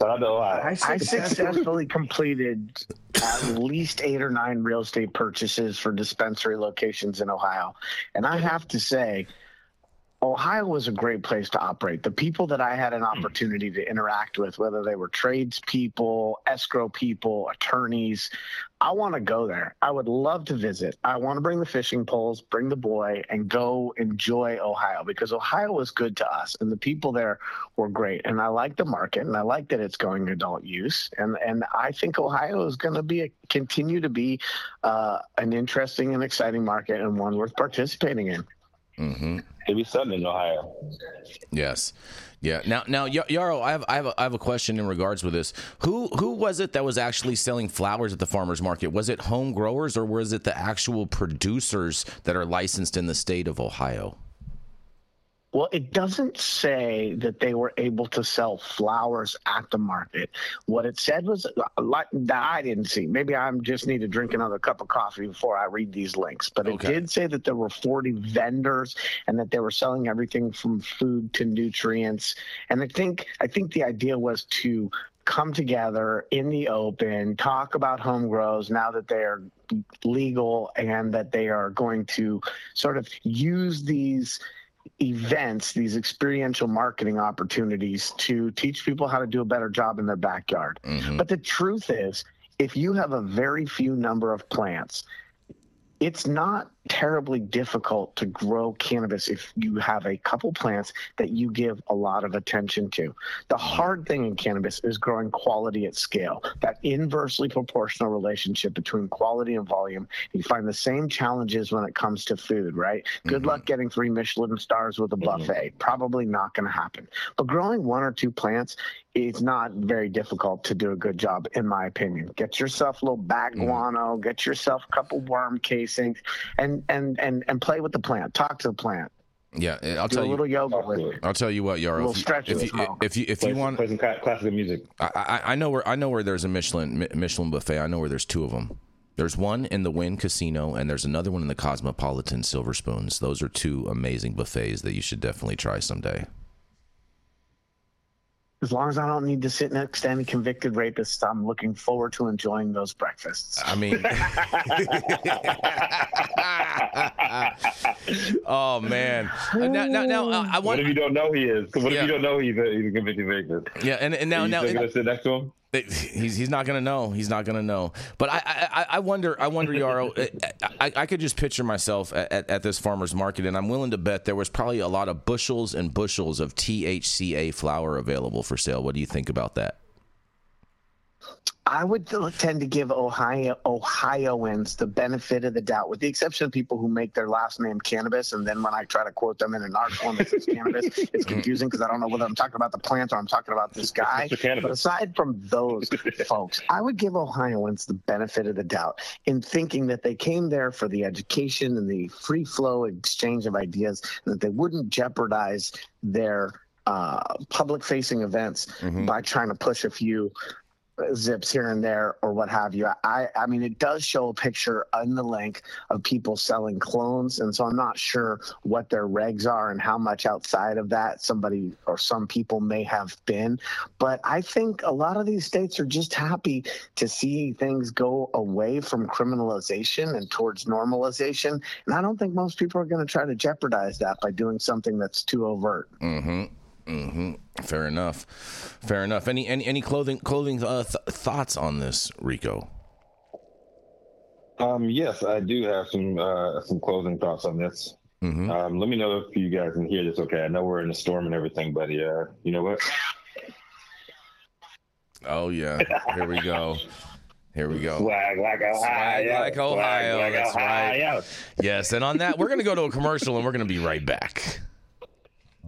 So i do I successfully completed at least eight or nine real estate purchases for dispensary locations in Ohio. And I have to say, Ohio was a great place to operate. The people that I had an hmm. opportunity to interact with, whether they were tradespeople, escrow people, attorneys, I want to go there. I would love to visit. I want to bring the fishing poles, bring the boy, and go enjoy Ohio because Ohio was good to us, and the people there were great. And I like the market, and I like that it's going adult use, and and I think Ohio is going to be a, continue to be uh, an interesting and exciting market and one worth participating in. Mm-hmm. Maybe something in Ohio. Yes. Yeah. Now, now, Yarrow, I have, I have, a, I have a question in regards with this. Who, who was it that was actually selling flowers at the farmers market? Was it home growers or was it the actual producers that are licensed in the state of Ohio? Well, it doesn't say that they were able to sell flowers at the market. What it said was a lot that I didn't see. Maybe I just need to drink another cup of coffee before I read these links. But it okay. did say that there were 40 vendors and that they were selling everything from food to nutrients. And I think I think the idea was to come together in the open, talk about home grows now that they are legal and that they are going to sort of use these events, these experiential marketing opportunities to teach people how to do a better job in their backyard. Mm-hmm. But the truth is, if you have a very few number of plants, it's not terribly difficult to grow cannabis if you have a couple plants that you give a lot of attention to. The mm-hmm. hard thing in cannabis is growing quality at scale, that inversely proportional relationship between quality and volume. You find the same challenges when it comes to food, right? Good luck mm-hmm. getting three Michelin stars with a mm-hmm. buffet. Probably not going to happen. But growing one or two plants is not very difficult to do a good job, in my opinion. Get yourself a little bag guano, get yourself a couple worm casings, and and and and play with the plant. Talk to the plant. Yeah, eh, I'll Do tell a you. little yoga with it. I'll tell you what, Yarrow. little If stretch if and eh, you, if you if Play, you want, play some classical music. I, I I know where I know where there's a Michelin Michelin buffet. I know where there's two of them. There's one in the Wynn Casino, and there's another one in the Cosmopolitan Silver Spoons. Those are two amazing buffets that you should definitely try someday. As long as I don't need to sit next to any convicted rapists, I'm looking forward to enjoying those breakfasts. I mean, [laughs] [laughs] oh man. Uh, Now, now, now uh, I What if you don't know he is? What Yeah. if you don't know he's a, he's a convicted rapist? Yeah, and, and now, Are you now, still gonna sit next to him? He's he's not gonna know. He's not gonna know. But I I, I- wonder I wonder Yarrow. [laughs] I, I could just picture myself at, at, at this farmer's market, and I'm willing to bet there was probably a lot of bushels and bushels of THCA flower available for sale. What do you think about that? I would tend to give Ohio Ohioans the benefit of the doubt, with the exception of people who make their last name cannabis, and then when I try to quote them in an art form that says cannabis, [laughs] it's confusing because I don't know whether I'm talking about the plant or I'm talking about this guy. But aside from those [laughs] folks, I would give Ohioans the benefit of the doubt in thinking that they came there for the education and the free flow exchange of ideas, and that they wouldn't jeopardize their uh, public facing events by trying to push a few zips here and there or what have you. I I mean it does show a picture in the link of people selling clones and so I'm not sure what their regs are and how much outside of that somebody or some people may have been but I think a lot of these states are just happy to see things go away from criminalization and towards normalization and I don't think most people are going to try to jeopardize that by doing something that's too overt. Mm-hmm. Mm-hmm. Fair enough. Fair enough. Any any any clothing clothing uh, th- thoughts on this, Rico? Um, yes, I do have some uh, some closing thoughts on this. Mm-hmm. Um, let me know if you guys can hear this. Okay, I know we're in a storm and everything, but yeah, you know what? Oh yeah. Here we go. Here we go. Swag like Ohio. Swag like Ohio, Swag like that's right. Ohio. Yes, and on that, we're going to go to a commercial and we're going to be right back.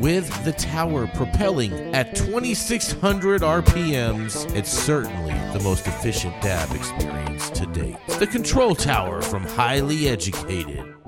with the tower propelling at 2600 RPMs, it's certainly the most efficient dab experience to date. The control tower from Highly Educated.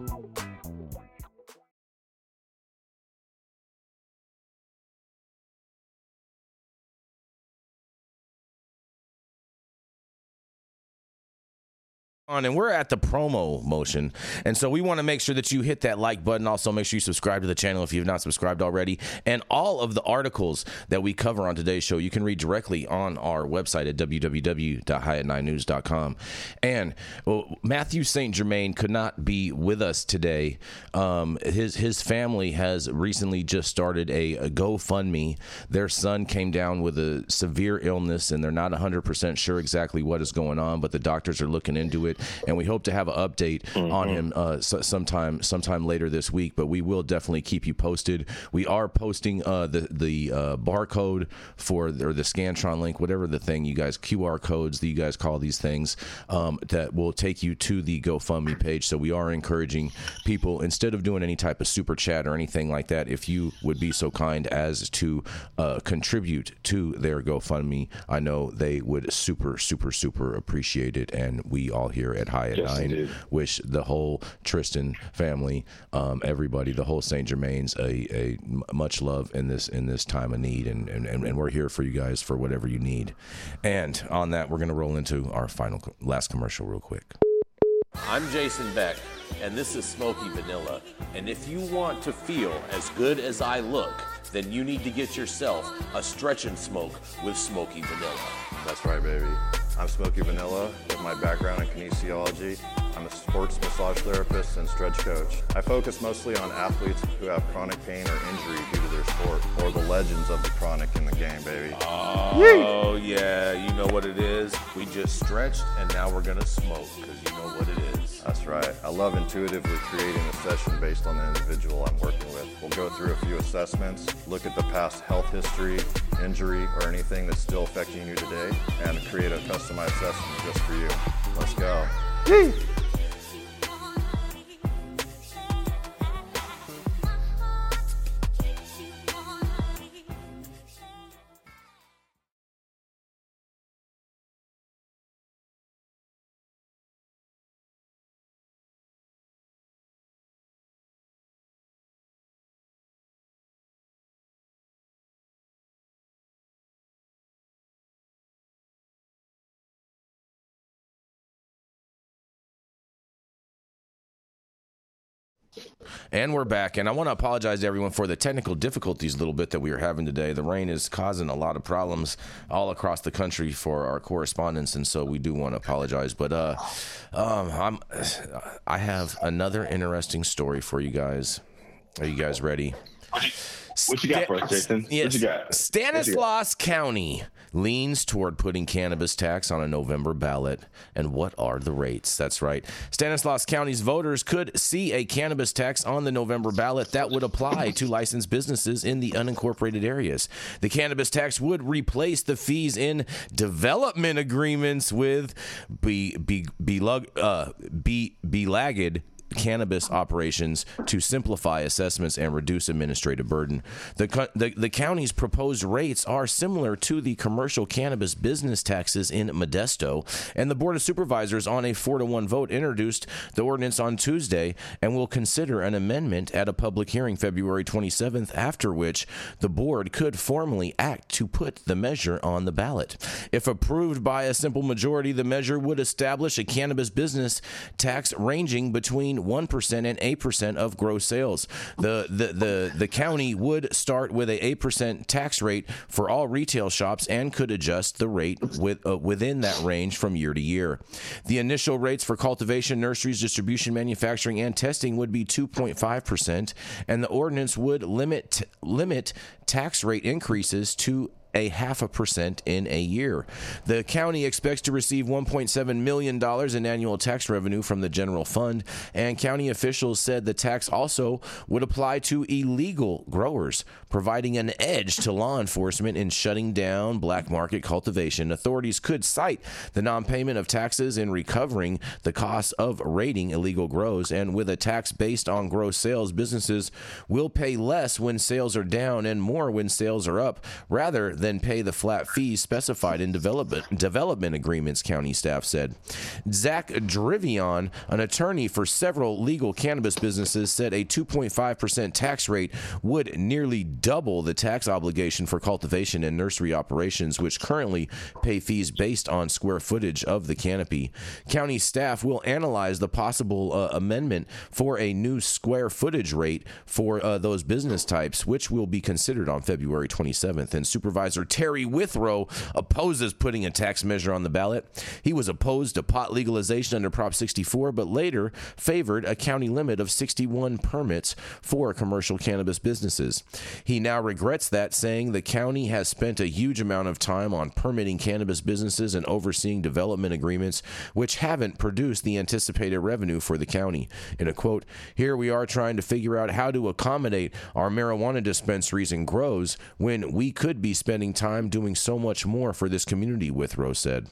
On and we're at the promo motion. And so we want to make sure that you hit that like button. Also make sure you subscribe to the channel if you've not subscribed already. And all of the articles that we cover on today's show you can read directly on our website at www.highat9news.com and well, matthew st germain could not be with us today. Um, his his family has recently just started a, a gofundme. Their son came down with a severe illness and they're not 100% sure exactly what is going on but the doctors are looking into it and we hope to have an update on him uh, so, sometime sometime later this week. But we will definitely keep you posted. We are posting uh, the the uh, barcode for or the Scantron link, whatever the thing you guys QR codes that you guys call these things, um, that will take you to the GoFundMe page. So we are encouraging people instead of doing any type of super chat or anything like that, if you would be so kind as to uh, contribute to their GoFundMe, I know they would super super super appreciate it, and we all here at High at Yes, Nine indeed. wish the whole Tristan family, um, everybody, the whole St. Germain's, a much love in this in this time of need, and, and and and we're here for you guys for whatever you need. And on that, we're gonna roll into our final last commercial real quick. I'm Jason Beck, and this is Smoky Vanilla. And if you want to feel as good as I look, then you need to get yourself a stretch and smoke with Smoky Vanilla. That's right, baby. I'm Smoky Vanilla with my background in kinesiology. I'm a sports massage therapist and stretch coach. I focus mostly on athletes who have chronic pain or injury due to their sport, or the legends of the chronic in the game, baby. Oh, yeah, you know what it is. We just stretched and now we're gonna smoke because you know what it is. That's right. I love intuitively creating a session based on the individual I'm working with. We'll go through a few assessments, look at the past health history, injury, or anything that's still affecting you today, and create a customized session just for you. Let's go. And we're back, and I want to apologize to everyone for the technical difficulties a little bit that we are having today. The rain is causing a lot of problems all across the country for our correspondents, and so we do want to apologize. But uh, um, I'm, I have another interesting story for you guys. Are you guys ready? What you got for us, Jason? Yes. What you got? Stanislaus County leans toward putting cannabis tax on a November ballot. And what are the rates? That's right. Stanislaus County's voters could see a cannabis tax on the November ballot that would apply to licensed businesses in the unincorporated areas. The cannabis tax would replace the fees in development agreements with be, be, belug, uh, be, belagged cannabis operations to simplify assessments and reduce administrative burden. The, co- the, the county's proposed rates are similar to the commercial cannabis business taxes in Modesto, and the Board of Supervisors, on a four to one vote, introduced the ordinance on Tuesday and will consider an amendment at a public hearing February 27th, after which the board could formally act to put the measure on the ballot. If approved by a simple majority, the measure would establish a cannabis business tax ranging between 1% and 8% of gross sales. The, the, the, the county would start with a 8% tax rate for all retail shops and could adjust the rate with, uh, within that range from year to year. The initial rates for cultivation, nurseries, distribution, manufacturing, and testing would be 2.5%, and the ordinance would limit limit tax rate increases to a half a percent in a year. The county expects to receive $1.7 million in annual tax revenue from the general fund, and county officials said the tax also would apply to illegal growers, providing an edge to law enforcement in shutting down black market cultivation. Authorities could cite the non payment of taxes in recovering the costs of raiding illegal grows, and with a tax based on gross sales, businesses will pay less when sales are down and more when sales are up, rather than pay the flat fees specified in development development agreements, county staff said. Zach Drivon, an attorney for several legal cannabis businesses, said a 2.5% tax rate would nearly double the tax obligation for cultivation and nursery operations, which currently pay fees based on square footage of the canopy. County staff will analyze the possible uh, amendment for a new square footage rate for uh, those business types, which will be considered on February 27th. And Supervisor Terry Withrow opposes putting a tax measure on the ballot. He was opposed to pot legalization under Prop 64, but later favored a county limit of 61 permits for commercial cannabis businesses. He now regrets that, saying the county has spent a huge amount of time on permitting cannabis businesses and overseeing development agreements, which haven't produced the anticipated revenue for the county. In a quote, here we are trying to figure out how to accommodate our marijuana dispensaries and grows when we could be spending time doing so much more for this community, Withrow said.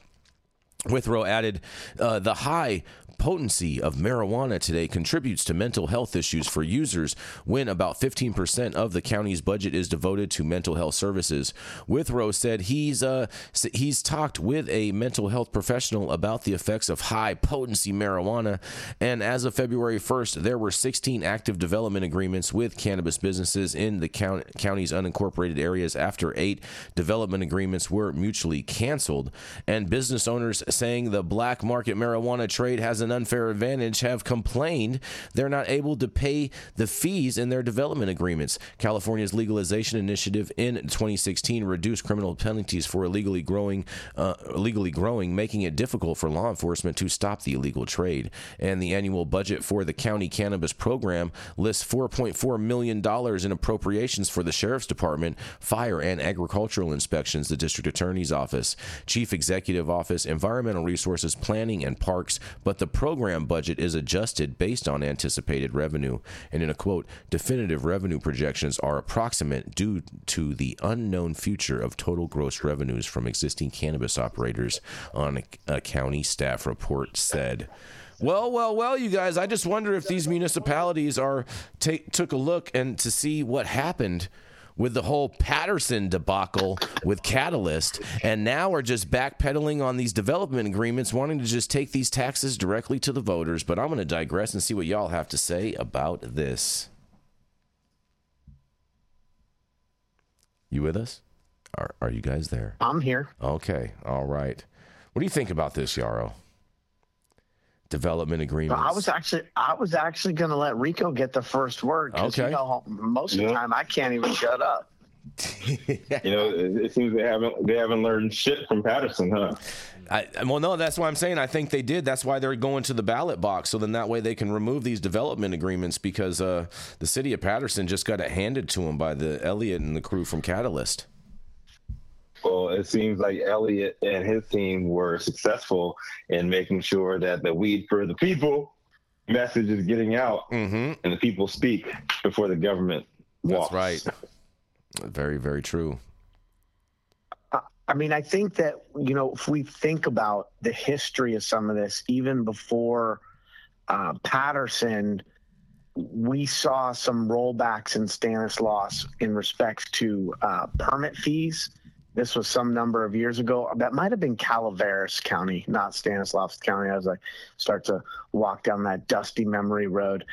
Withrow added, uh, the high potency of marijuana today contributes to mental health issues for users when about 15% of the county's budget is devoted to mental health services. Withrow said he's uh, he's talked with a mental health professional about the effects of high potency marijuana and as of February 1st there were 16 active development agreements with cannabis businesses in the count- county's unincorporated areas after 8 development agreements were mutually canceled and business owners saying the black market marijuana trade has an an unfair advantage have complained they're not able to pay the fees in their development agreements. California's legalization initiative in 2016 reduced criminal penalties for illegally growing, uh, illegally growing, making it difficult for law enforcement to stop the illegal trade. And the annual budget for the county cannabis program lists 4.4 million dollars in appropriations for the sheriff's department, fire and agricultural inspections, the district attorney's office, chief executive office, environmental resources, planning, and parks. But the program budget is adjusted based on anticipated revenue. And in a quote, definitive revenue projections are approximate due to the unknown future of total gross revenues from existing cannabis operators on a, county staff report said. Well, well, well, you guys, I just wonder if these municipalities are ta took a look and to see what happened with the whole Patterson debacle with Catalyst, and now are just backpedaling on these development agreements, wanting to just take these taxes directly to the voters. But I'm going to digress and see what y'all have to say about this. You with us? Are, are you guys there? I'm here. Okay. All right. What do you think about this, Yarrow? Development agreements. I was actually I was actually going to let Rico get the first word. 'cause, You Okay. know, most of the time I can't even shut up. [laughs] You know, it, it seems they haven't they haven't learned shit from Patterson, huh? I, well, no, that's why I'm saying I think they did. That's why they're going to the ballot box. So then that way they can remove these development agreements because uh, the city of Patterson just got it handed to them by the Elliot and the crew from Catalyst. Well, it seems like Elliot and his team were successful in making sure that the weed for the people message is getting out Mm-hmm. and the people speak before the government That's walks. right. Very, very true. I mean, I think that, you know, if we think about the history of some of this, even before uh, Patterson, we saw some rollbacks in Stanislaus in respect to uh, permit fees. This was some number of years ago. That might have been Calaveras County, not Stanislaus County, as I start to walk down that dusty memory road.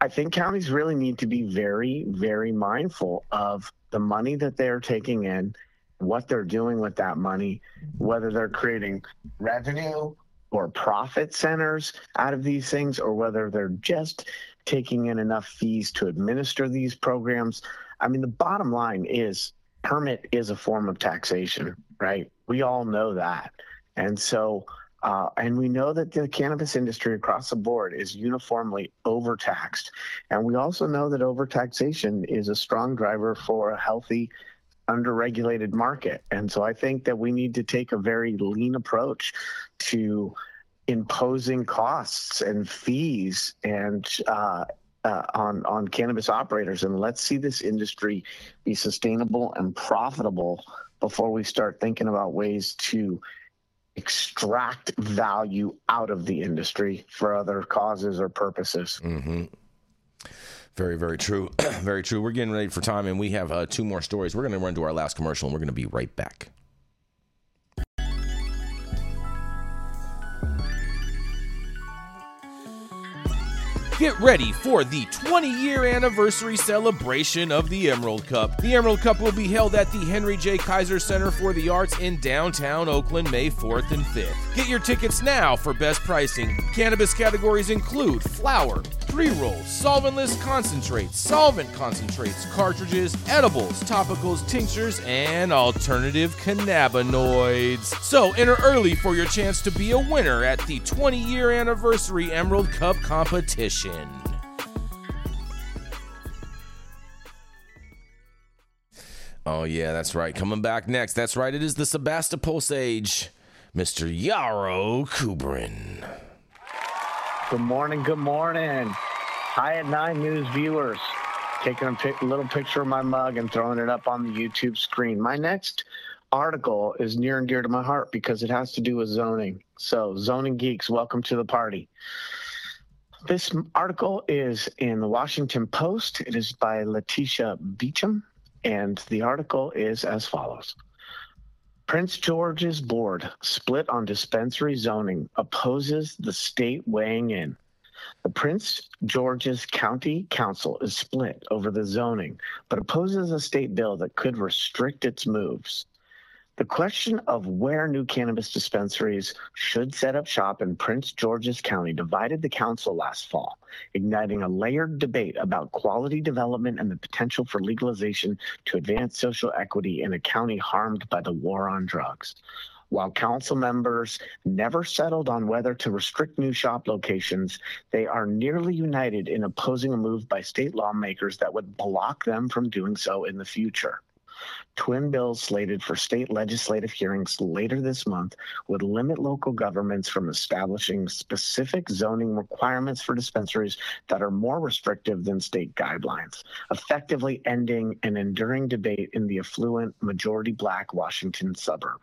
I think counties really need to be very, very mindful of the money that they're taking in what they're doing with that money, whether they're creating revenue or profit centers out of these things, or whether they're just taking in enough fees to administer these programs. I mean, the bottom line is permit is a form of taxation, right? We all know that. And so, uh, and we know that the cannabis industry across the board is uniformly overtaxed. And we also know that overtaxation is a strong driver for a healthy underregulated market. And so I think that we need to take a very lean approach to imposing costs and fees and uh, uh, on on cannabis operators, and let's see this industry be sustainable and profitable before we start thinking about ways to extract value out of the industry for other causes or purposes. Mm-hmm. Very, very true. [clears throat] very true. We're getting ready for time, and we have uh, two more stories. We're going to run to our last commercial, and we're going to be right back. Get ready for the 20 year anniversary celebration of the Emerald Cup. The Emerald Cup will be held at the Henry J. Kaiser Center for the Arts in downtown Oakland, May 4th and 5th. Get your tickets now for best pricing. Cannabis categories include flower, pre rolls, solventless concentrates, solvent concentrates, cartridges, edibles, topicals, tinctures, and alternative cannabinoids. So enter early for your chance to be a winner at the 20 year anniversary Emerald Cup competition. Oh, yeah, that's right. Coming back next. That's right. It is the Sebastopol Sage, Mr. Yarrow Kubrin. Good morning. Good morning. High at Nine News viewers. Taking a pic- little picture of my mug and throwing it up on the YouTube screen. My next article is near and dear to my heart because it has to do with zoning. So, zoning geeks, welcome to the party. This article is in the Washington Post. It is by Lateshia Beachum, and the article is as follows. Prince George's board, split on dispensary zoning, opposes the state weighing in. The Prince George's County Council is split over the zoning, but opposes a state bill that could restrict its moves. The question of where new cannabis dispensaries should set up shop in Prince George's County divided the council last fall, igniting a layered debate about quality development and the potential for legalization to advance social equity in a county harmed by the war on drugs. While council members never settled on whether to restrict new shop locations, they are nearly united in opposing a move by state lawmakers that would block them from doing so in the future. Twin bills slated for state legislative hearings later this month would limit local governments from establishing specific zoning requirements for dispensaries that are more restrictive than state guidelines, effectively ending an enduring debate in the affluent, majority black Washington suburb.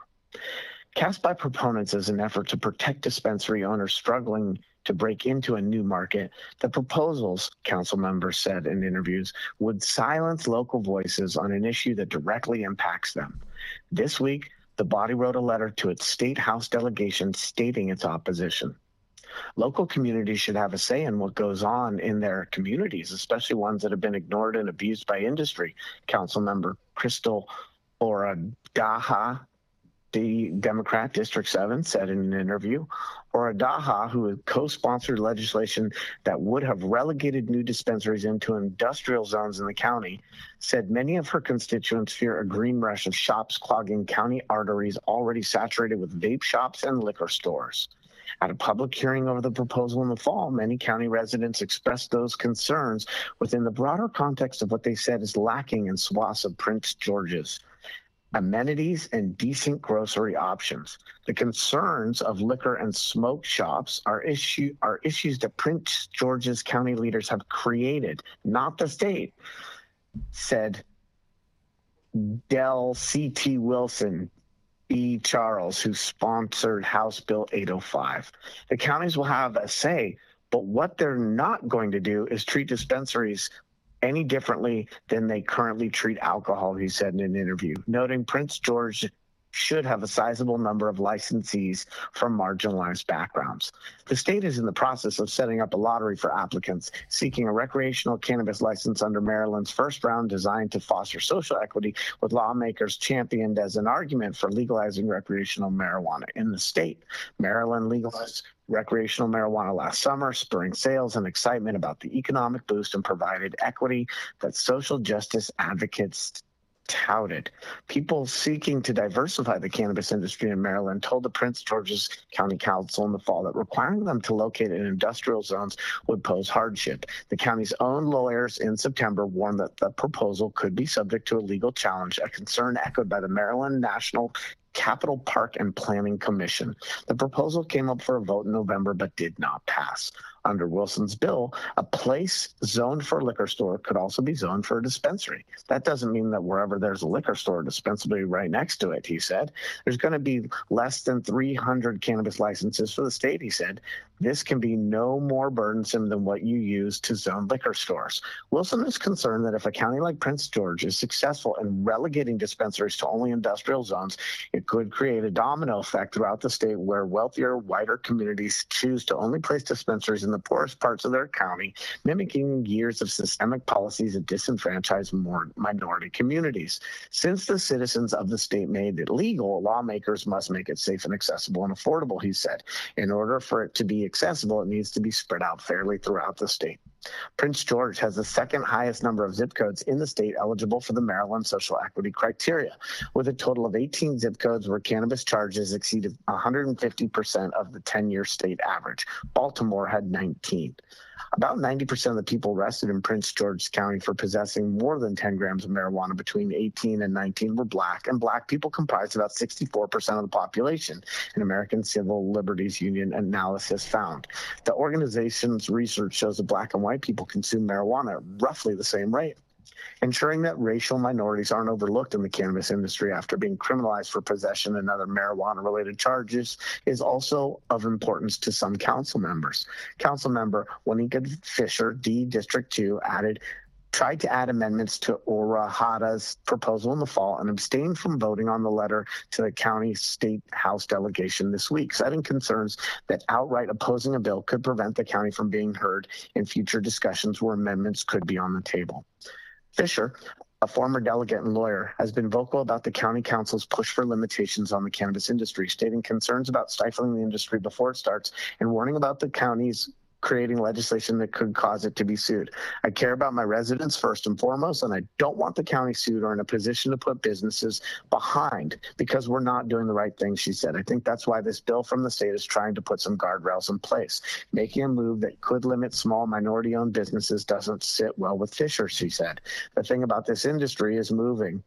Cast by proponents as an effort to protect dispensary owners struggling to break into a new market, the proposals, council members said in interviews, would silence local voices on an issue that directly impacts them. This week, the body wrote a letter to its state house delegation stating its opposition. Local communities should have a say in what goes on in their communities, especially ones that have been ignored and abused by industry. Council member Krystal Oriadha the Democrat District 7 said in an interview, Oriadha, who co sponsored legislation that would have relegated new dispensaries into industrial zones in the county, said many of her constituents fear a green rush of shops clogging county arteries already saturated with vape shops and liquor stores. At a public hearing over the proposal in the fall, many county residents expressed those concerns within the broader context of what they said is lacking in swaths of Prince George's amenities, and decent grocery options. The concerns of liquor and smoke shops are issue are issues that Prince George's County leaders have created, not the state, said Del C.T. Wilson, E. Charles, who sponsored House Bill 805. The counties will have a say, but what they're not going to do is treat dispensaries any differently than they currently treat alcohol, he said in an interview, noting Prince George should have a sizable number of licensees from marginalized backgrounds. The state is in the process of setting up a lottery for applicants seeking a recreational cannabis license under Maryland's first round designed to foster social equity, with lawmakers championed as an argument for legalizing recreational marijuana in the state. Maryland legalized recreational marijuana last summer, spurring sales and excitement about the economic boost and provided equity that social justice advocates touted. People seeking to diversify the cannabis industry in Maryland told the Prince George's County Council in the fall that requiring them to locate in industrial zones would pose hardship. The county's own lawyers in September warned that the proposal could be subject to a legal challenge, a concern echoed by the Maryland National Capital Park and Planning Commission. The proposal came up for a vote in November but did not pass. Under Wilson's bill, a place zoned for a liquor store could also be zoned for a dispensary. That doesn't mean that wherever there's a liquor store, a dispensary right next to it, he said. There's going to be less than 300 cannabis licenses for the state, he said. This can be no more burdensome than what you use to zone liquor stores. Wilson is concerned that if a county like Prince George is successful in relegating dispensaries to only industrial zones, it could create a domino effect throughout the state where wealthier, whiter communities choose to only place dispensaries in the poorest parts of their county, mimicking years of systemic policies that disenfranchise more minority communities. Since the citizens of the state made it legal, lawmakers must make it safe and accessible and affordable, he said. In order for it to be accessible, it needs to be spread out fairly throughout the state. Prince George has the second highest number of zip codes in the state eligible for the Maryland social equity criteria, with a total of 18 zip codes where cannabis charges exceeded 150% of the 10 year state average. Baltimore had 19. About 90% of the people arrested in Prince George's County for possessing more than 10 grams of marijuana between 18 and 19 were black, and black people comprised about 64% of the population, an American Civil Liberties Union analysis found. The organization's research shows that black and white people consume marijuana at roughly the same rate. Ensuring that racial minorities aren't overlooked in the cannabis industry after being criminalized for possession and other marijuana related charges is also of importance to some council members. Council member Wanika Fisher, D District 2, added tried to add amendments to Ora Oriadha's proposal in the fall and abstained from voting on the letter to the county state house delegation this week, citing concerns that outright opposing a bill could prevent the county from being heard in future discussions where amendments could be on the table. Fisher a former delegate and lawyer, has been vocal about the county council's push for limitations on the cannabis industry, stating concerns about stifling the industry before it starts and warning about the county's creating legislation that could cause it to be sued. I care about my residents first and foremost, and I don't want the county sued or in a position to put businesses behind because we're not doing the right thing, she said. I think that's why this bill from the state is trying to put some guardrails in place. Making a move that could limit small minority owned businesses doesn't sit well with Fisher, she said. The thing about this industry is moving.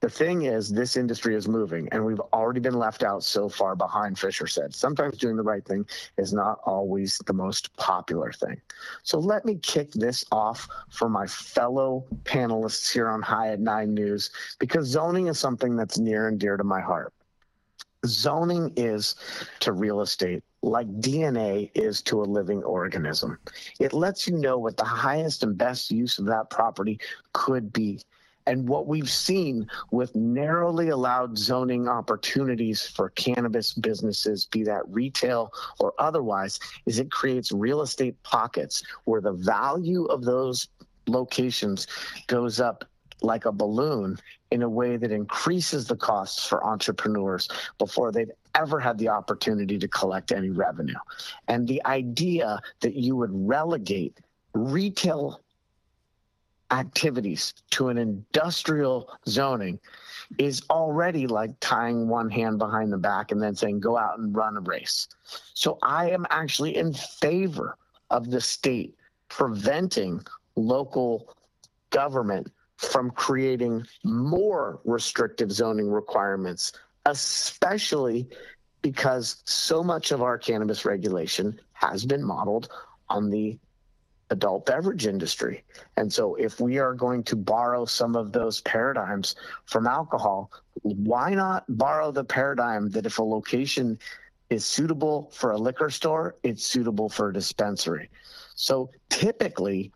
The thing is, this industry is moving, and we've already been left out so far behind, Fisher said. Sometimes doing the right thing is not always the most popular thing. So let me kick this off for my fellow panelists here on High at Nine News, because zoning is something that's near and dear to my heart. Zoning is to real estate like DNA is to a living organism. It lets you know what the highest and best use of that property could be and what we've seen with narrowly allowed zoning opportunities for cannabis businesses, be that retail or otherwise, is it creates real estate pockets where the value of those locations goes up like a balloon in a way that increases the costs for entrepreneurs before they've ever had the opportunity to collect any revenue. And the idea that you would relegate retail activities to an industrial zoning is already like tying one hand behind the back and then saying go out and run a race. So I am actually in favor of the state preventing local government from creating more restrictive zoning requirements, especially because so much of our cannabis regulation has been modeled on the adult beverage industry. And so, if we are going to borrow some of those paradigms from alcohol, why not borrow the paradigm that if a location is suitable for a liquor store, it's suitable for a dispensary? So, typically,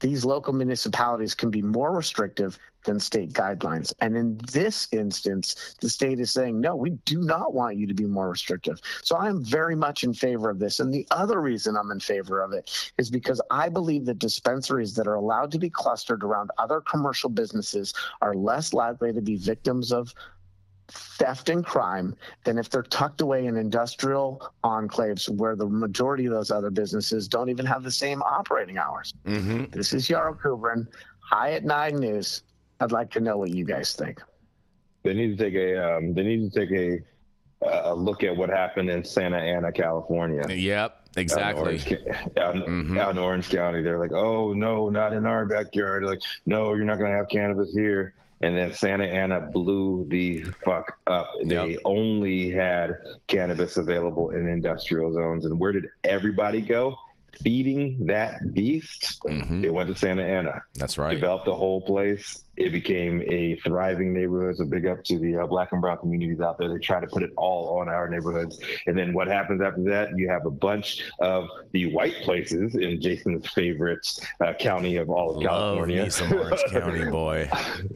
these local municipalities can be more restrictive than state guidelines. And in this instance, the state is saying, no, we do not want you to be more restrictive. So I'm very much in favor of this. And the other reason I'm in favor of it is because I believe that dispensaries that are allowed to be clustered around other commercial businesses are less likely to be victims of theft and crime than if they're tucked away in industrial enclaves where the majority of those other businesses don't even have the same operating hours. Mm-hmm. This is Yarrow Kubrin, High at Nine News. I'd like to know what you guys think. They need to take a um, they need to take a a look at what happened in Santa Ana, California. Yep, exactly. Out in, Orange, out, in, Mhm. out in Orange County, they're like, "Oh no, not in our backyard." They're like, "No, you're not going to have cannabis here." And then Santa Ana blew the fuck up. They Yep. only had cannabis available in industrial zones. And where did everybody go? Feeding that beast. Mhm. It went to Santa Ana That's right. developed the whole place. It became a thriving neighborhood. So big up to the uh, black and brown communities out there. They try to put it all on our neighborhoods. And then what happens after that? You have a bunch of the white places in Jason's favorite uh, county of all of Love California. me some Orange County, [laughs] boy.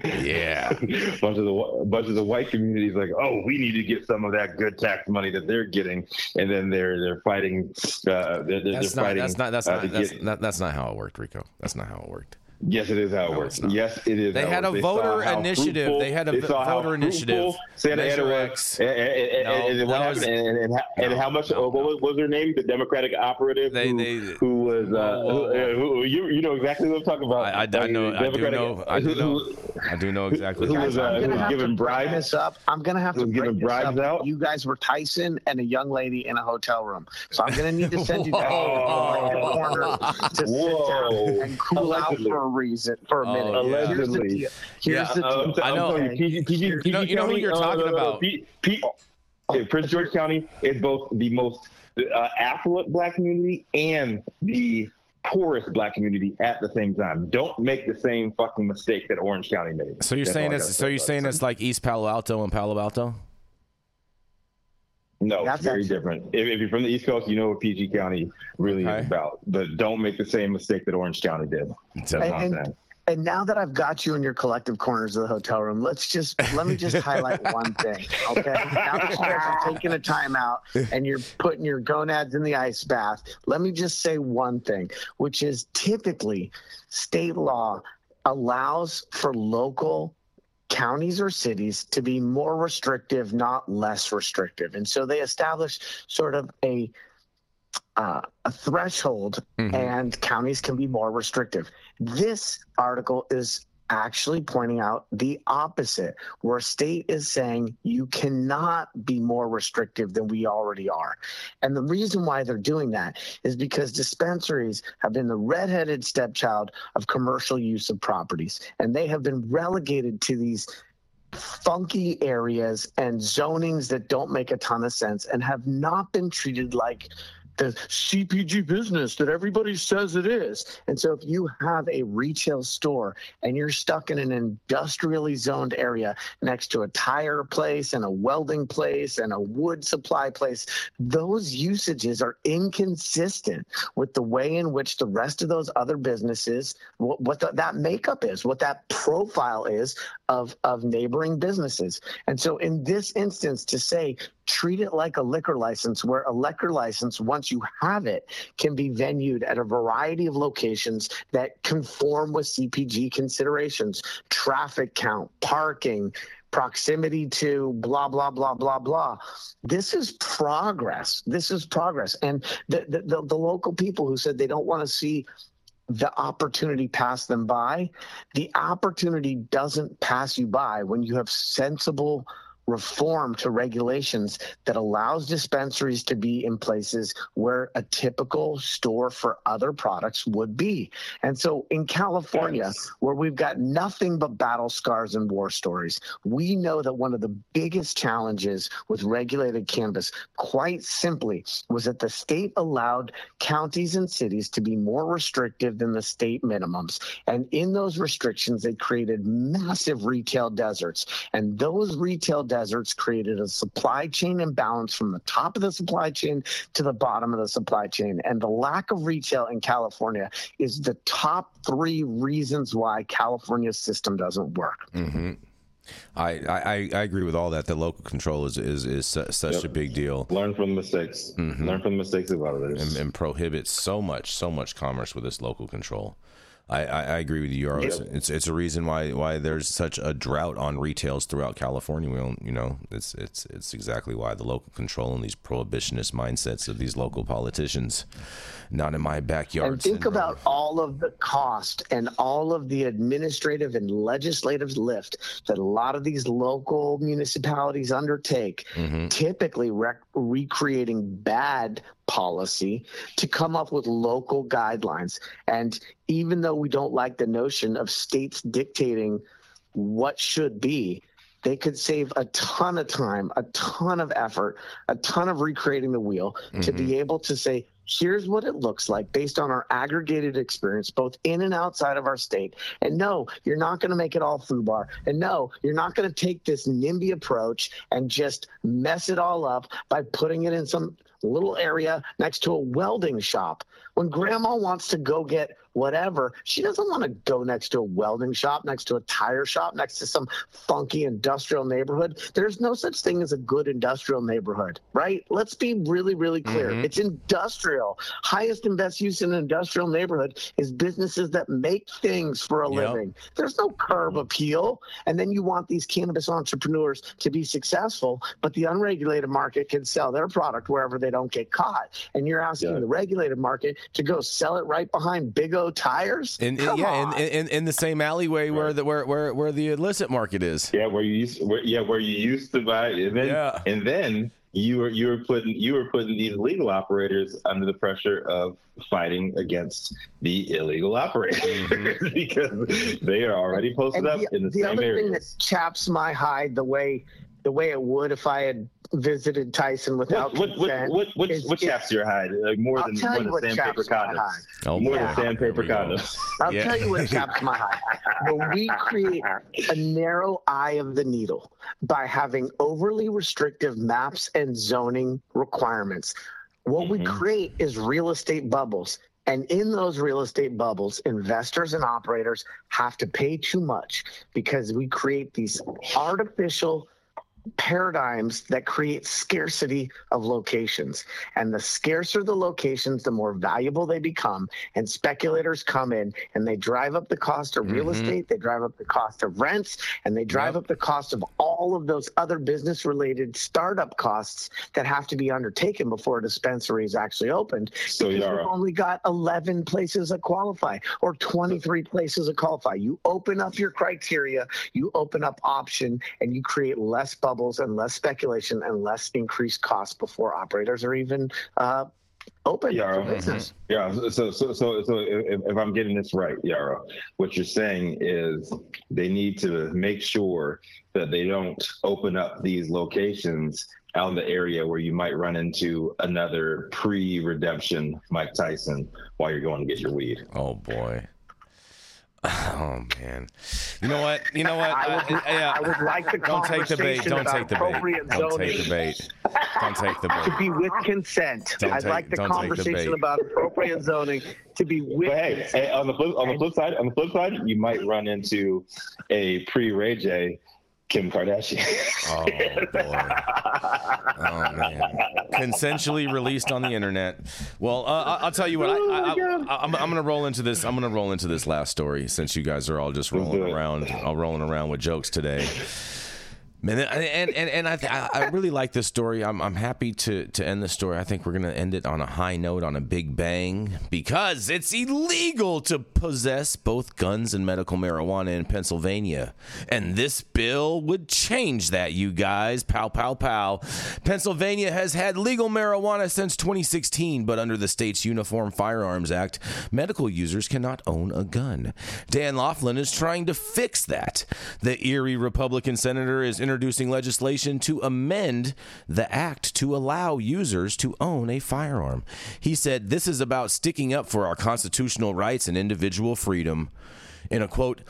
Yeah. bunch of the bunch of the white communities like, oh, we need to get some of that good tax money that they're getting, and then they're they're fighting. Uh, they're, they're That's they're not. fighting. That's not. That's uh, not. That's, get- not. That's not how it worked, Rico. That's not how it worked. Yes, it is how it No, works. it's. Yes, it is. They how it had a works. voter initiative. fruitful- They had a they v- saw how voter initiative. fruitful Santa Measure Ana was, X. and, and, and, No, and was- and, No, how much? no, what was, what was her name? The Democratic operative They- who, they- who was uh, Whoa, whoa, who, who, you you know exactly what I'm talking about. I, I, I Uh, know. I do know. I do know. I do know exactly. who was, uh, who was about. gonna have giving bribes? this up. I'm gonna have to was bring giving bribes out? You guys were Tyson and a young lady in a hotel room, so I'm gonna need to send you guys to the corner to sit down and cool out for a reason for a Oh, minute. yeah. Here's the Allegedly. deal. Here's Yeah, the Uh, deal. I'm, t- I I'm know. telling you, PG, PG, You know- you know who County, you're uh, talking no, no, no, about. P, P, okay, Prince George County is both the most uh, affluent black community and the poorest black community at the same time. Don't make the same fucking mistake that Orange County made. So you're That's saying all I so you're saying it's like East Palo Alto and Palo Alto? No, That's it's very actually- different. If, if you're from the East Coast, you know what PG County really Okay. is about. But don't make the same mistake that Orange County did. That's all And- And now that I've got you in your collective corners of the hotel room, let's just let me just highlight [laughs] one thing, okay? Now that you guys are taking a timeout and you're putting your gonads in the ice bath, let me just say one thing, which is typically state law allows for local counties or cities to be more restrictive, not less restrictive. And so they establish sort of a uh, a threshold, Mhm. and counties can be more restrictive. This article is actually pointing out the opposite, where a state is saying you cannot be more restrictive than we already are. And the reason why they're doing that is because dispensaries have been the redheaded stepchild of commercial use of properties, and they have been relegated to these funky areas and zonings that don't make a ton of sense and have not been treated like CPG business that everybody says it is. And so if you have a retail store and you're stuck in an industrially zoned area next to a tire place and a welding place and a wood supply place, those usages are inconsistent with the way in which the rest of those other businesses, what, what the, that makeup is, what that profile is of, of neighboring businesses. And so in this instance, to say treat it like a liquor license, where a liquor license, once you have it, can be venued at a variety of locations that conform with CPG considerations, traffic count, parking, proximity to blah blah blah blah blah. This is progress. This is progress. And the the, the, the local people who said they don't want to see the opportunity pass them by the opportunity doesn't pass you by when you have sensible reform to regulations that allows dispensaries to be in places where a typical store for other products would be. And so in California, where we've got nothing but battle scars and war stories, we know that one of the biggest challenges with regulated cannabis, quite simply, was that the state allowed counties and cities to be more restrictive than the state minimums. And in those restrictions, they created massive retail deserts. And those retail deserts created a supply chain imbalance from the top of the supply chain to the bottom of the supply chain. And the lack of retail in California is the top three reasons why California's system doesn't work. hmm I, I I agree with all that. The local control is is, is su- such Yep. a big deal. Learn from the mistakes. Mhm. Learn from the mistakes of others. and, and prohibits so much, so much commerce with this local control. I, I, I agree with you, Yarrow. It's, it's it's a reason why why there's such a drought on retails throughout California. We don't, you know, it's it's it's exactly why the local control and these prohibitionist mindsets of these local politicians. Not in my backyard. And think syndrome. about all of the cost and all of the administrative and legislative lift that a lot of these local municipalities undertake, Mhm. typically rec- recreating bad policy to come up with local guidelines. And even though we don't like the notion of states dictating what should be, they could save a ton of time, a ton of effort, a ton of recreating the wheel to be mm-hmm. able to say, here's what it looks like based on our aggregated experience, both in and outside of our state. And no, you're not going to make it all FUBAR. And no, you're not going to take this NIMBY approach and just mess it all up by putting it in some little area next to a welding shop. When grandma wants to go get whatever, she doesn't want to go next to a welding shop, next to a tire shop, next to some funky industrial neighborhood. There's no such thing as a good industrial neighborhood, right? Let's be really, really clear. Mhm. It's industrial. Highest and best use in an industrial neighborhood is businesses that make things for a Yep. living. There's no curb appeal. And then you want these cannabis entrepreneurs to be successful, but the unregulated market can sell their product wherever they don't get caught. And you're asking Yeah. the regulated market to go sell it right behind Big O tires? In, in- Come yeah, in, in, in the same alleyway where the where, where where the illicit market is. Yeah, where you used, where, yeah, where you used to buy, and then Yeah. and then you were you were putting you were putting these legal operators under the pressure of fighting against the illegal operators mm-hmm. [laughs] because they are already posted And up the, in the, the same other thing that chaps my hide the way the way it would if I had visited Tyson without What what what consent what what, is- what is- chaps your hide? Like more I'll than tell more you than sandpaper chaps my condoms. Oh, More Yeah. than sandpaper Here condoms. I'll Yeah. tell you what [laughs] chaps my hide. When we create a narrow eye of the needle by having overly restrictive maps and zoning requirements, what we Mhm. create is real estate bubbles. And in those real estate bubbles, investors and operators have to pay too much because we create these artificial paradigms that create scarcity of locations. And the scarcer the locations, the more valuable they become. And speculators come in and they drive up the cost of real Mhm. estate, they drive up the cost of rents, and they drive Yep. up the cost of all of those other business related startup costs that have to be undertaken before a dispensary is actually opened. So, because Yarrow. we've only got 11 places that qualify or 23 places that qualify. You open up your criteria, you open up option, and you create less bubbles and less speculation and less increased costs before operators are even uh, open Yarrow. for business. Yeah. So, so, so, so if, if I'm getting this right, Yarrow, what you're saying is they need to make sure that they don't open up these locations out in the area where you might run into another pre-redemption Mike Tyson while you're going to get your weed. Oh boy. [laughs] Oh man. You know what? You know what? I would, Uh, yeah. I would like the Don't take the bait. Don't take the bait. Don't zoning take the bait. Don't take the bait. to be with consent. Don't I'd take- like the don't take the conversation about appropriate zoning to be with But hey, consent. hey, on the flip, on the flip side, on the flip side, you might run into a pre-Ray J, Kim Kardashian. Oh boy. Oh man. Consensually released on the internet. Well, uh, I'll tell you what. I, I, I'm going to roll into this. I'm going to roll into this last story since you guys are all just rolling around, all rolling around with jokes today. Man, and and and I, th- I really like this story. I'm I'm happy to to end the story. I think we're gonna end it on a high note, on a big bang, because it's illegal to possess both guns and medical marijuana in Pennsylvania, and this bill would change that. You guys, pow pow pow. Pennsylvania has had legal marijuana since 2016, but under the state's Uniform Firearms Act, medical users cannot own a gun. Dan Laughlin is trying to fix that. The Erie Republican senator is introducing legislation to amend the act to allow users to own a firearm. He said, This is about sticking up for our constitutional rights and individual freedom. In a quote,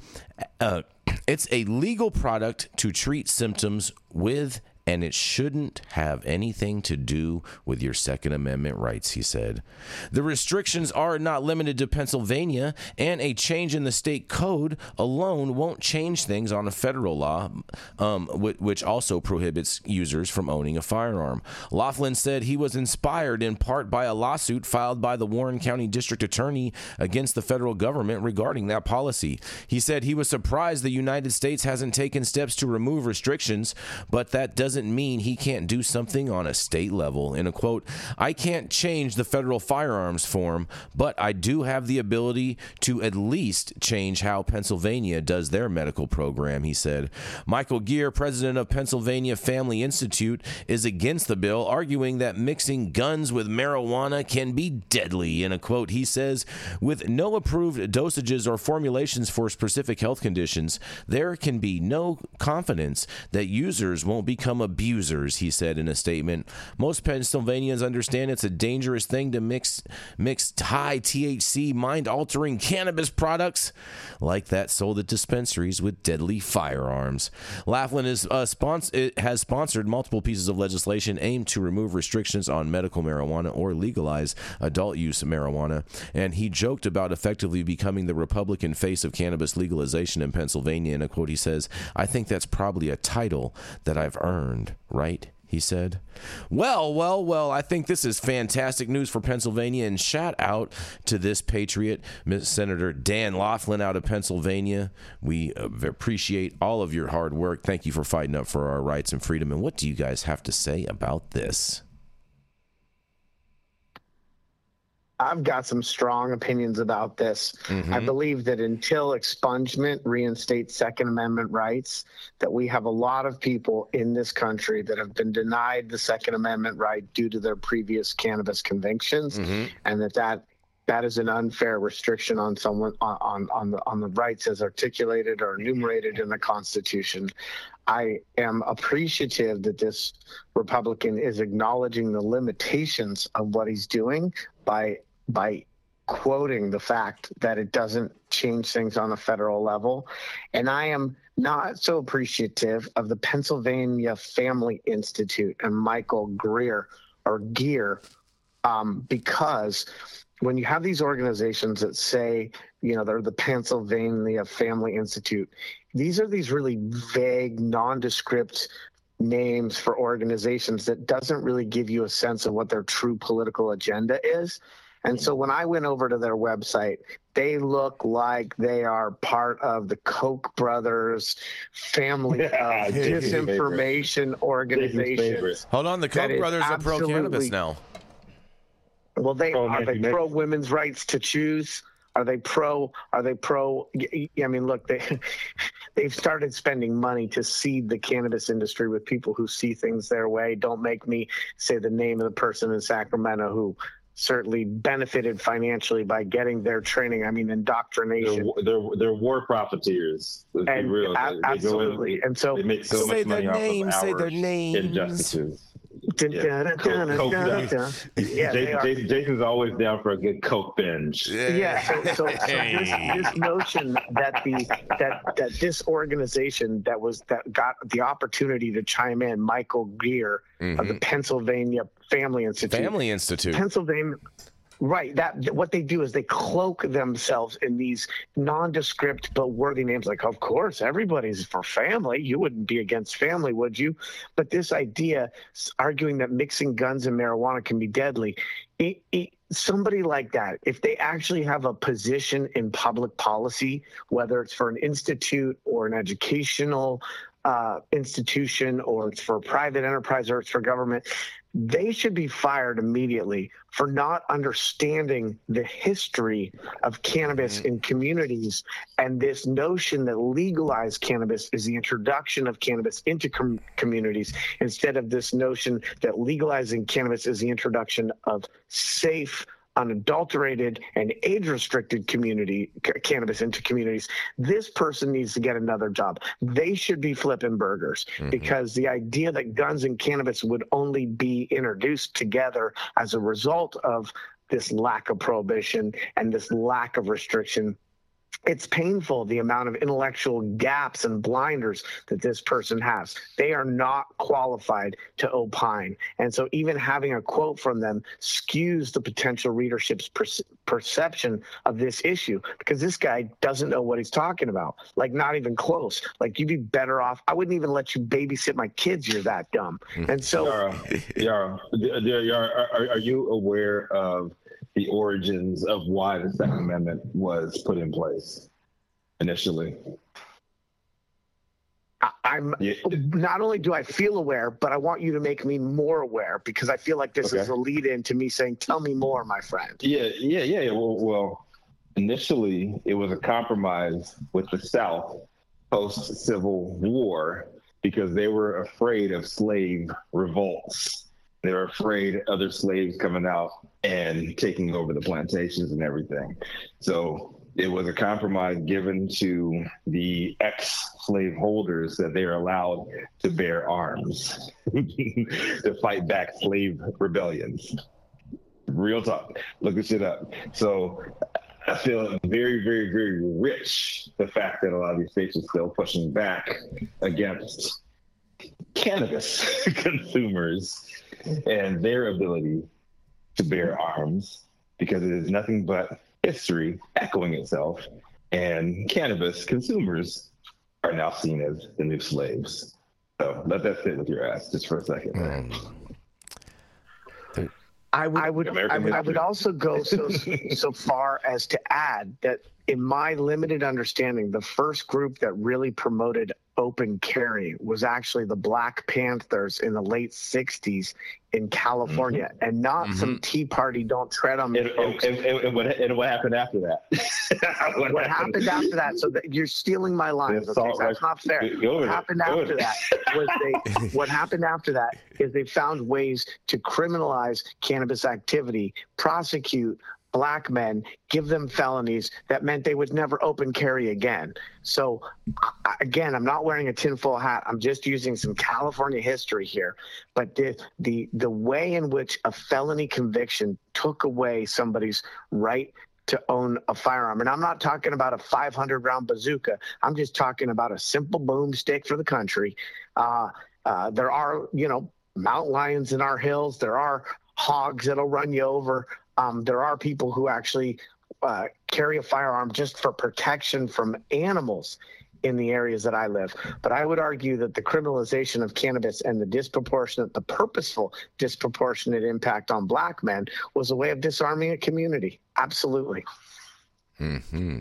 uh, [clears throat] it's a legal product to treat symptoms with and it shouldn't have anything to do with your Second Amendment rights, he said. The restrictions are not limited to Pennsylvania, and a change in the state code alone won't change things on a federal law, um, which also prohibits users from owning a firearm. Laughlin said he was inspired in part by a lawsuit filed by the Warren County District Attorney against the federal government regarding that policy. He said he was surprised the United States hasn't taken steps to remove restrictions, but that doesn't mean he can't do something on a state level. In a quote, I can't change the federal firearms form, but I do have the ability to at least change how Pennsylvania does their medical program, he said. Michael Geer, president of Pennsylvania Family Institute, is against the bill, arguing that mixing guns with marijuana can be deadly. In a quote, he says, with no approved dosages or formulations for specific health conditions, there can be no confidence that users won't become abusers, he said in a statement. Most Pennsylvanians understand it's a dangerous thing to mix mix high THC mind-altering cannabis products like that sold at dispensaries with deadly firearms. Laughlin is uh, spons- it has sponsored multiple pieces of legislation aimed to remove restrictions on medical marijuana or legalize adult use marijuana, and he joked about effectively becoming the Republican face of cannabis legalization in Pennsylvania. In a quote, he says, "I think that's probably a title that I've earned, right?" He said, Well, well, well, I think this is fantastic news for Pennsylvania. And shout out to this patriot, Senator Dan Laughlin out of Pennsylvania. We appreciate all of your hard work. Thank you for fighting up for our rights and freedom. And what do you guys have to say about this? I've got some strong opinions about this. I mm-hmm. believe that until expungement reinstates Second Amendment rights, that we have a lot of people in this country that have been denied the Second Amendment right due to their previous cannabis convictions, mm-hmm. and that that that is an unfair restriction on someone on on on the, on the rights as articulated or enumerated in the Constitution. I am appreciative that this Republican is acknowledging the limitations of what he's doing by by quoting the fact that it doesn't change things on a federal level. And I am not so appreciative of the Pennsylvania Family Institute and Michael Greer or Geer um, because when you have these organizations that say, you know, they're the Pennsylvania Family Institute, these are these really vague, nondescript names for organizations that doesn't really give you a sense of what their true political agenda is. And so when I went over to their website, they look like they are part of the Koch brothers family of disinformation organization. Hold on, the Koch brothers are pro cannabis now. Well, they Pro are they pro women's rights to choose? Are they pro? Are they pro? I mean, look, they [laughs] they've started spending money to seed the cannabis industry with people who see things their way. Don't make me say the name of the person in Sacramento who certainly benefited financially by getting their training. I mean, They're, indoctrination. they're, they're war profiteers. And real. a- They- they in- absolutely. And so they make so Say much money their off names, of say their names. injustices. Yeah. Coke- Coke. [laughs] Yeah, Jason, Jason's always down for a good coke binge. Yeah, so, so, so this, this notion that the that that this organization that was that got the opportunity to chime in, Michael Greer of the mm-hmm. Pennsylvania Family Institute, Family Institute. Pennsylvania. Right. That what they do is they cloak themselves in these nondescript but worthy names. Like, of course, everybody's for family. You wouldn't be against family, would you? But this idea, arguing that mixing guns and marijuana can be deadly, it, it, somebody like that, if they actually have a position in public policy, whether it's for an institute or an educational uh, institution or it's for private enterprise or it's for government, they should be fired immediately for not understanding the history of cannabis mm-hmm. in communities and this notion that legalized cannabis is the introduction of cannabis into com- communities instead of this notion that legalizing cannabis is the introduction of safe unadulterated and age restricted community c- cannabis into communities this person needs to get another job. They should be flipping burgers mm-hmm. because the idea that guns and cannabis would only be introduced together as a result of this lack of prohibition and this lack of restriction it's painful the amount of intellectual gaps and blinders that this person has. They are not qualified to opine. And so, even having a quote from them skews the potential readership's perce- perception of this issue because this guy doesn't know what he's talking about. Like, not even close. Like, you'd be better off. I wouldn't even let you babysit my kids. You're that dumb. Hmm. And so, Yarrow, [laughs] Yarrow, Yarrow, Yarrow, are, are you aware of the origins of why the Second Amendment was put in place initially? I'm Yeah. not only do I feel aware, but I want you to make me more aware because I feel like this Okay. is a lead in to me saying, Tell me more, my friend. Yeah, yeah, yeah. yeah. Well, well, initially it was a compromise with the South post Civil War because they were afraid of slave revolts. They were afraid other slaves coming out and taking over the plantations and everything. So it was a compromise given to the ex-slave holders that they are allowed to bear arms [laughs] to fight back slave rebellions. Real talk. Look this shit up. So I feel very, very, very rich the fact that a lot of these states are still pushing back against cannabis [laughs] consumers and their ability to bear arms because it is nothing but history echoing itself. And cannabis consumers are now seen as the new slaves. So let that sit with your ass just for a second. I would, I would, I would, I would also go [laughs] so so far as to add that, in my limited understanding, the first group that really promoted open carry was actually the Black Panthers in the late '60s in California, mm-hmm. and not some mm-hmm. Tea Party "Don't Tread on Me" And, and, folks. and, and, and what, and what happened after that? [laughs] [laughs] what happened after that? So that you're stealing my lines. The Okay, assault that's rifle- not fair. What happened Go after that was they. [laughs] What happened after that is they found ways to criminalize cannabis activity, prosecute black men, give them felonies that meant they would never open carry again. So, again, I'm not wearing a tinfoil hat. I'm just using some California history here. But the the the way in which a felony conviction took away somebody's right to own a firearm. And I'm not talking about a 500 round bazooka. I'm just talking about a simple boomstick for the country. Uh, uh, there are, you know, mountain lions in our hills. There are hogs that'll run you over. Um, there are people who actually uh, carry a firearm just for protection from animals. in the areas that I live. But I would argue that the criminalization of cannabis and the disproportionate, the purposeful disproportionate impact on black men was a way of disarming a community. Absolutely. Hmm.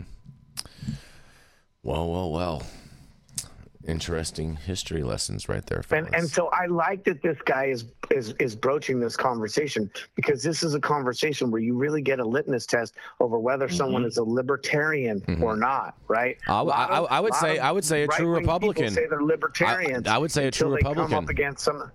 Well, well, well. Interesting history lessons right there. And, and so I like that this guy is, is is broaching this conversation because this is a conversation where you really get a litmus test over whether Mm-hmm. someone is a libertarian or not, right? I, I, of- I would say I would say a true Republican. Say they're libertarians. I, I would say a true they come Republican. up against some.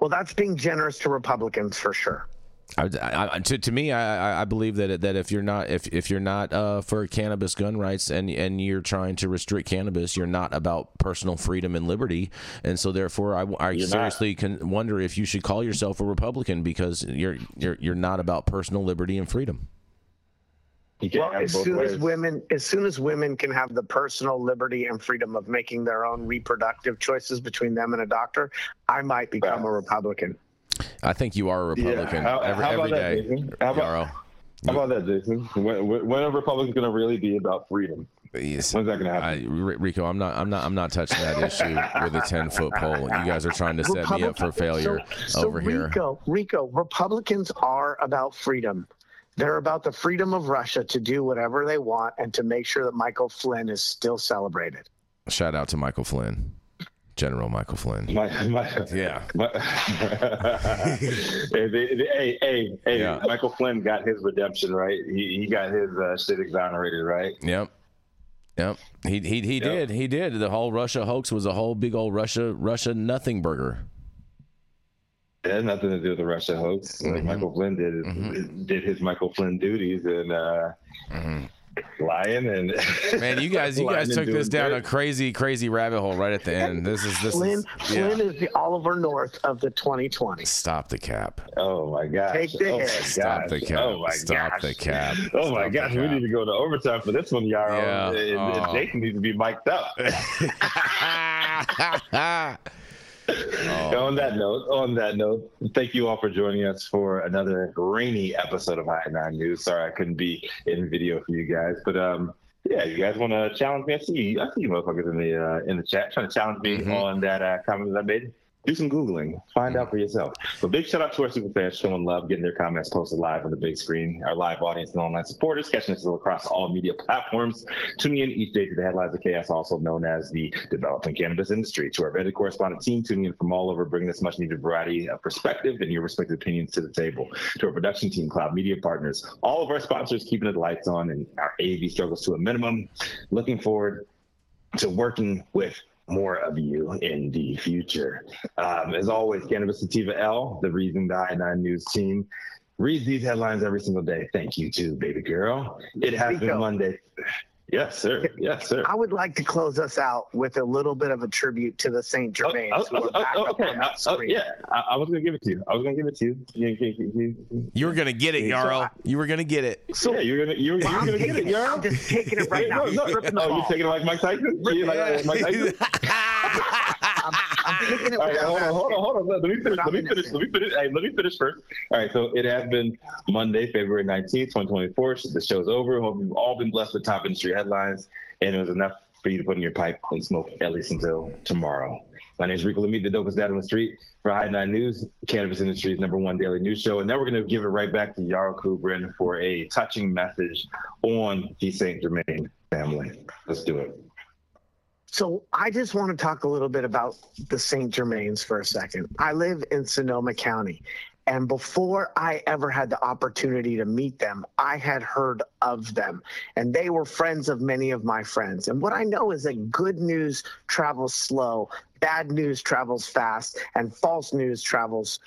Well, that's being generous to Republicans for sure. I, I, to, to me, I, I- I believe that that if you're not if, if you're not uh, for cannabis gun rights and and you're trying to restrict cannabis, you're not about personal freedom and liberty, and so therefore, I, I You're not. seriously can wonder if you should call yourself a Republican because you're you're you're not about personal liberty and freedom. Well, as both soon as women, as soon as women can have the personal liberty and freedom of making their own reproductive choices between them and a doctor, I might become a Republican. I think you are a Yeah. Republican How- every, how every about that, Jason? How about- How about that, Jason? When, when when are Republicans going to really be about freedom? Yes. When's that going to happen? I, R- Rico, I'm not, I'm not, I'm not touching that issue with a ten foot pole. You guys are trying to set me up for failure So, so over here. Rico, Rico, Republicans are about freedom. They're about the freedom of Russia to do whatever they want and to make sure that Michael Flynn is still celebrated. Shout out to Michael Flynn, General Michael Flynn. My, my, Yeah. my, [laughs] hey, hey, hey, hey, Yeah. Michael Flynn got his redemption, right? He, he got his uh, shit exonerated, right? Yep. Yep. He he he did. He did. The whole Russia hoax was a whole big old Russia Russia nothing burger. It had nothing to do with the Russia hoax. Like Mhm. Michael Flynn did Mhm. did his Michael Flynn duties and uh, lying and [laughs] Man, you guys you guys took this down dirt. a crazy crazy rabbit hole right at the end. This is this Flynn, is yeah. Flynn is the Oliver North of the 2020 Stop the cap. Oh my gosh! Take the oh my. Stop gosh. the cap. Oh my Stop gosh. the cap. Oh my Stop the gosh! We need to go to overtime for this one, Yarrow. Yeah. And- and Oh. Jason needs to be mic'd up. [laughs] Oh, on that note, on that note, thank you all for joining us for another rainy episode of High Nine News. Sorry I couldn't be in video for you guys, but um, yeah, you guys want to challenge me? I see you, I see you motherfuckers in the uh, in the chat trying to challenge me Mhm. on that uh, comment that I made. Do some googling, find out mm. for yourself. But big shout out to our super fans showing love, getting their comments posted live on the big screen. Our live audience and online supporters catching us across all media platforms. Tuning in each day to the headlines of chaos, also known as the developing cannabis industry. To our vetted correspondent team tuning in from all over, bringing this much needed variety of perspective and your respective opinions to the table. To our production team, Cloud Media Partners, all of our sponsors keeping the lights on and our AV struggles to a minimum. Looking forward to working with more of you in the future. Um, as always, Cannabis Sativa L, the reason I9 News team reads these headlines every single day. Thank you too, baby girl. It has been Rico. Monday. Yes, sir. Yes, sir. I would like to close us out with a little bit of a tribute to the St. Oh, Germains. oh, oh, oh, okay. on that Uh, screen. yeah, I, I was gonna give it to you. I was gonna give it to you. You, were gonna get it, So Yarrow. I- You were gonna get it. So yeah, you're gonna you're, you're I'm gonna get taking it, it. Yarrow. I'm just taking it right [laughs] now. No, He's no, ripping the oh, ball. you're taking it like Mike Tyson? You like, like Mike Tyson? [laughs] [laughs] I'm, I'm taking it All right, hold on, hold on, hold on. Let me finish. Let me finish. Let me finish. Hey, let me finish first. All right, so it has been Monday, February nineteenth, twenty twenty four. The show's over. Hope you've all been blessed with top industry headlines, and it was enough for you to put in your pipe and smoke at least until tomorrow. My name is Rico Lamitte, the dopest dad on the street for High Nine News, cannabis industry's number one daily news show. And now we're going to give it right back to Yarrow Kubrin for a touching message on the St. Germain family. Let's do it. So I just want to talk a little bit about the St. Germains for a second. I live in Sonoma County, and before I ever had the opportunity to meet them, I had heard of them, and they were friends of many of my friends. And what I know is that good news travels slow, bad news travels fast, and false news travels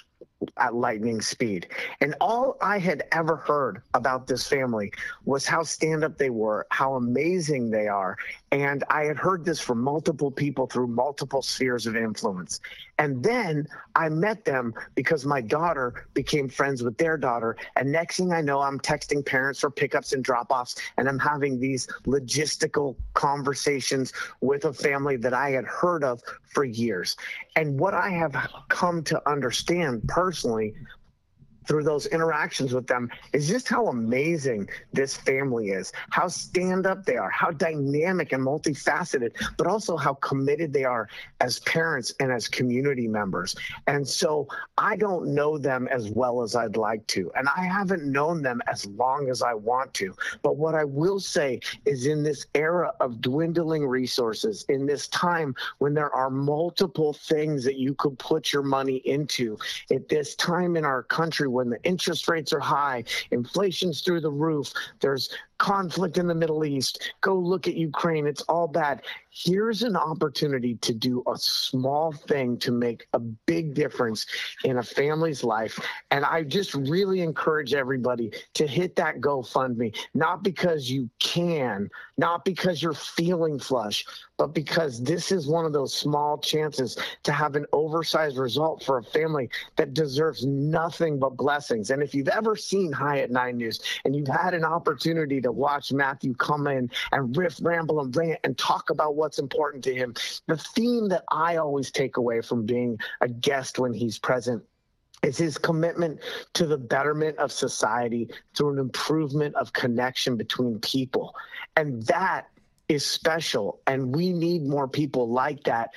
at lightning speed. And all I had ever heard about this family was how stand up they were, how amazing they are. And I had heard this from multiple people through multiple spheres of influence. And then I met them because my daughter became friends with their daughter. And next thing I know, I'm texting parents for pickups and drop offs, and I'm having these logistical conversations with a family that I had heard of for years. And what I have come to understand personally personally through those interactions with them is just how amazing this family is, how stand up they are, how dynamic and multifaceted, but also how committed they are as parents and as community members. And so I don't know them as well as I'd like to, and I haven't known them as long as I want to. But what I will say is in this era of dwindling resources, in this time when there are multiple things that you could put your money into, at this time in our country when the interest rates are high, inflation's through the roof, there's conflict in the Middle East, go look at Ukraine, it's all bad. Here's an opportunity to do a small thing to make a big difference in a family's life. And I just really encourage everybody to hit that GoFundMe, not because you can, not because you're feeling flush, but because this is one of those small chances to have an oversized result for a family that deserves nothing but blessings. And if you've ever seen High at Nine News and you've had an opportunity to watch Matthew come in and riff, ramble, and rant and talk about what's important to him, the theme that I always take away from being a guest when he's present is his commitment to the betterment of society through an improvement of connection between people. And that is special. And we need more people like that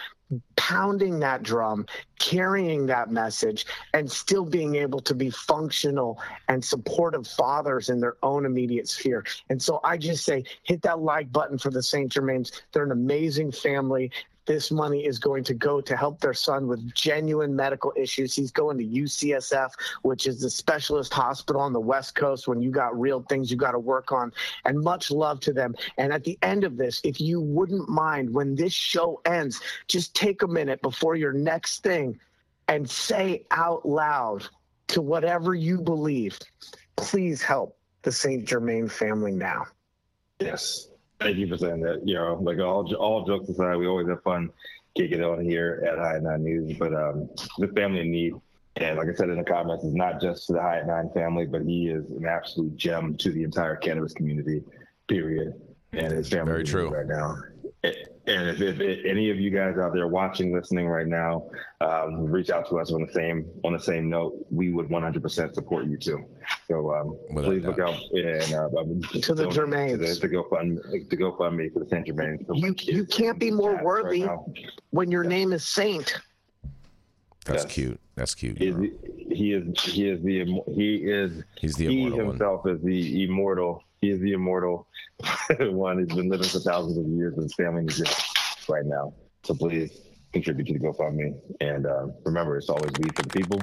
pounding that drum, carrying that message, and still being able to be functional and supportive fathers in their own immediate sphere. And so I just say, hit that like button for the St. Germains. They're an amazing family. This money is going to go to help their son with genuine medical issues. He's going to UCSF, which is the specialist hospital on the West Coast when you got real things you got to work on. And much love to them. And at the end of this, if you wouldn't mind, when this show ends, just take a minute before your next thing and say out loud to whatever you believe, please help the St. Germain family now. Yes. Thank you for saying that. You know, like all all jokes aside, we always have fun kicking it on here at High Nine News. But um, the family in need, and like I said in the comments, is not just to the High Nine family, but he is an absolute gem to the entire cannabis community. Period. And his family Very true. right now. And if, if, if, any of you guys out there watching, listening right now, um, reach out to us on the same on the same note, we would 100% support you too. So um, please look out and uh, to the Germains to, the, to GoFund to GoFundMe for the Saint Germain. You, you can't be more worthy right when your name is Saint. That's yes. cute. That's cute. He is, he is he is the he is he's the he himself one. is the immortal. He is the immortal [laughs] one. He's been living for thousands of years and his family is just right now. So please contribute to the GoFundMe. And uh, remember, it's always we for the people.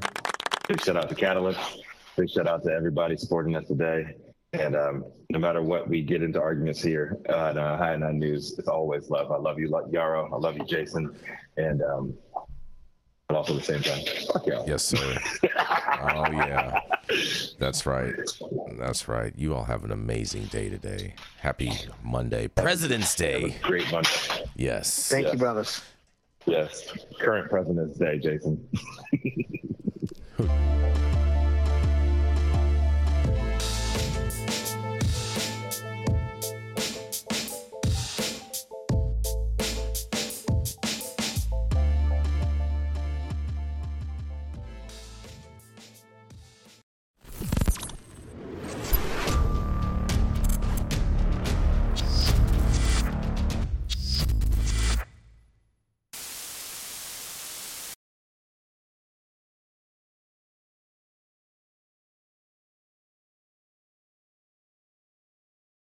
Big shout out to Catalyst. Big shout out to everybody supporting us today. And um, no matter what we get into arguments here at uh, High Nine News, it's always love. I love you, Yarrow. I love you, Jason. And um, but also at the same time, fuck y'all. Yes, sir. oh yeah, that's right. That's right. You all have an amazing day today. Happy Monday, President's Day. Great Monday. Yes. Thank yes. you, brothers. Yes. Current President's Day, Jason. [laughs]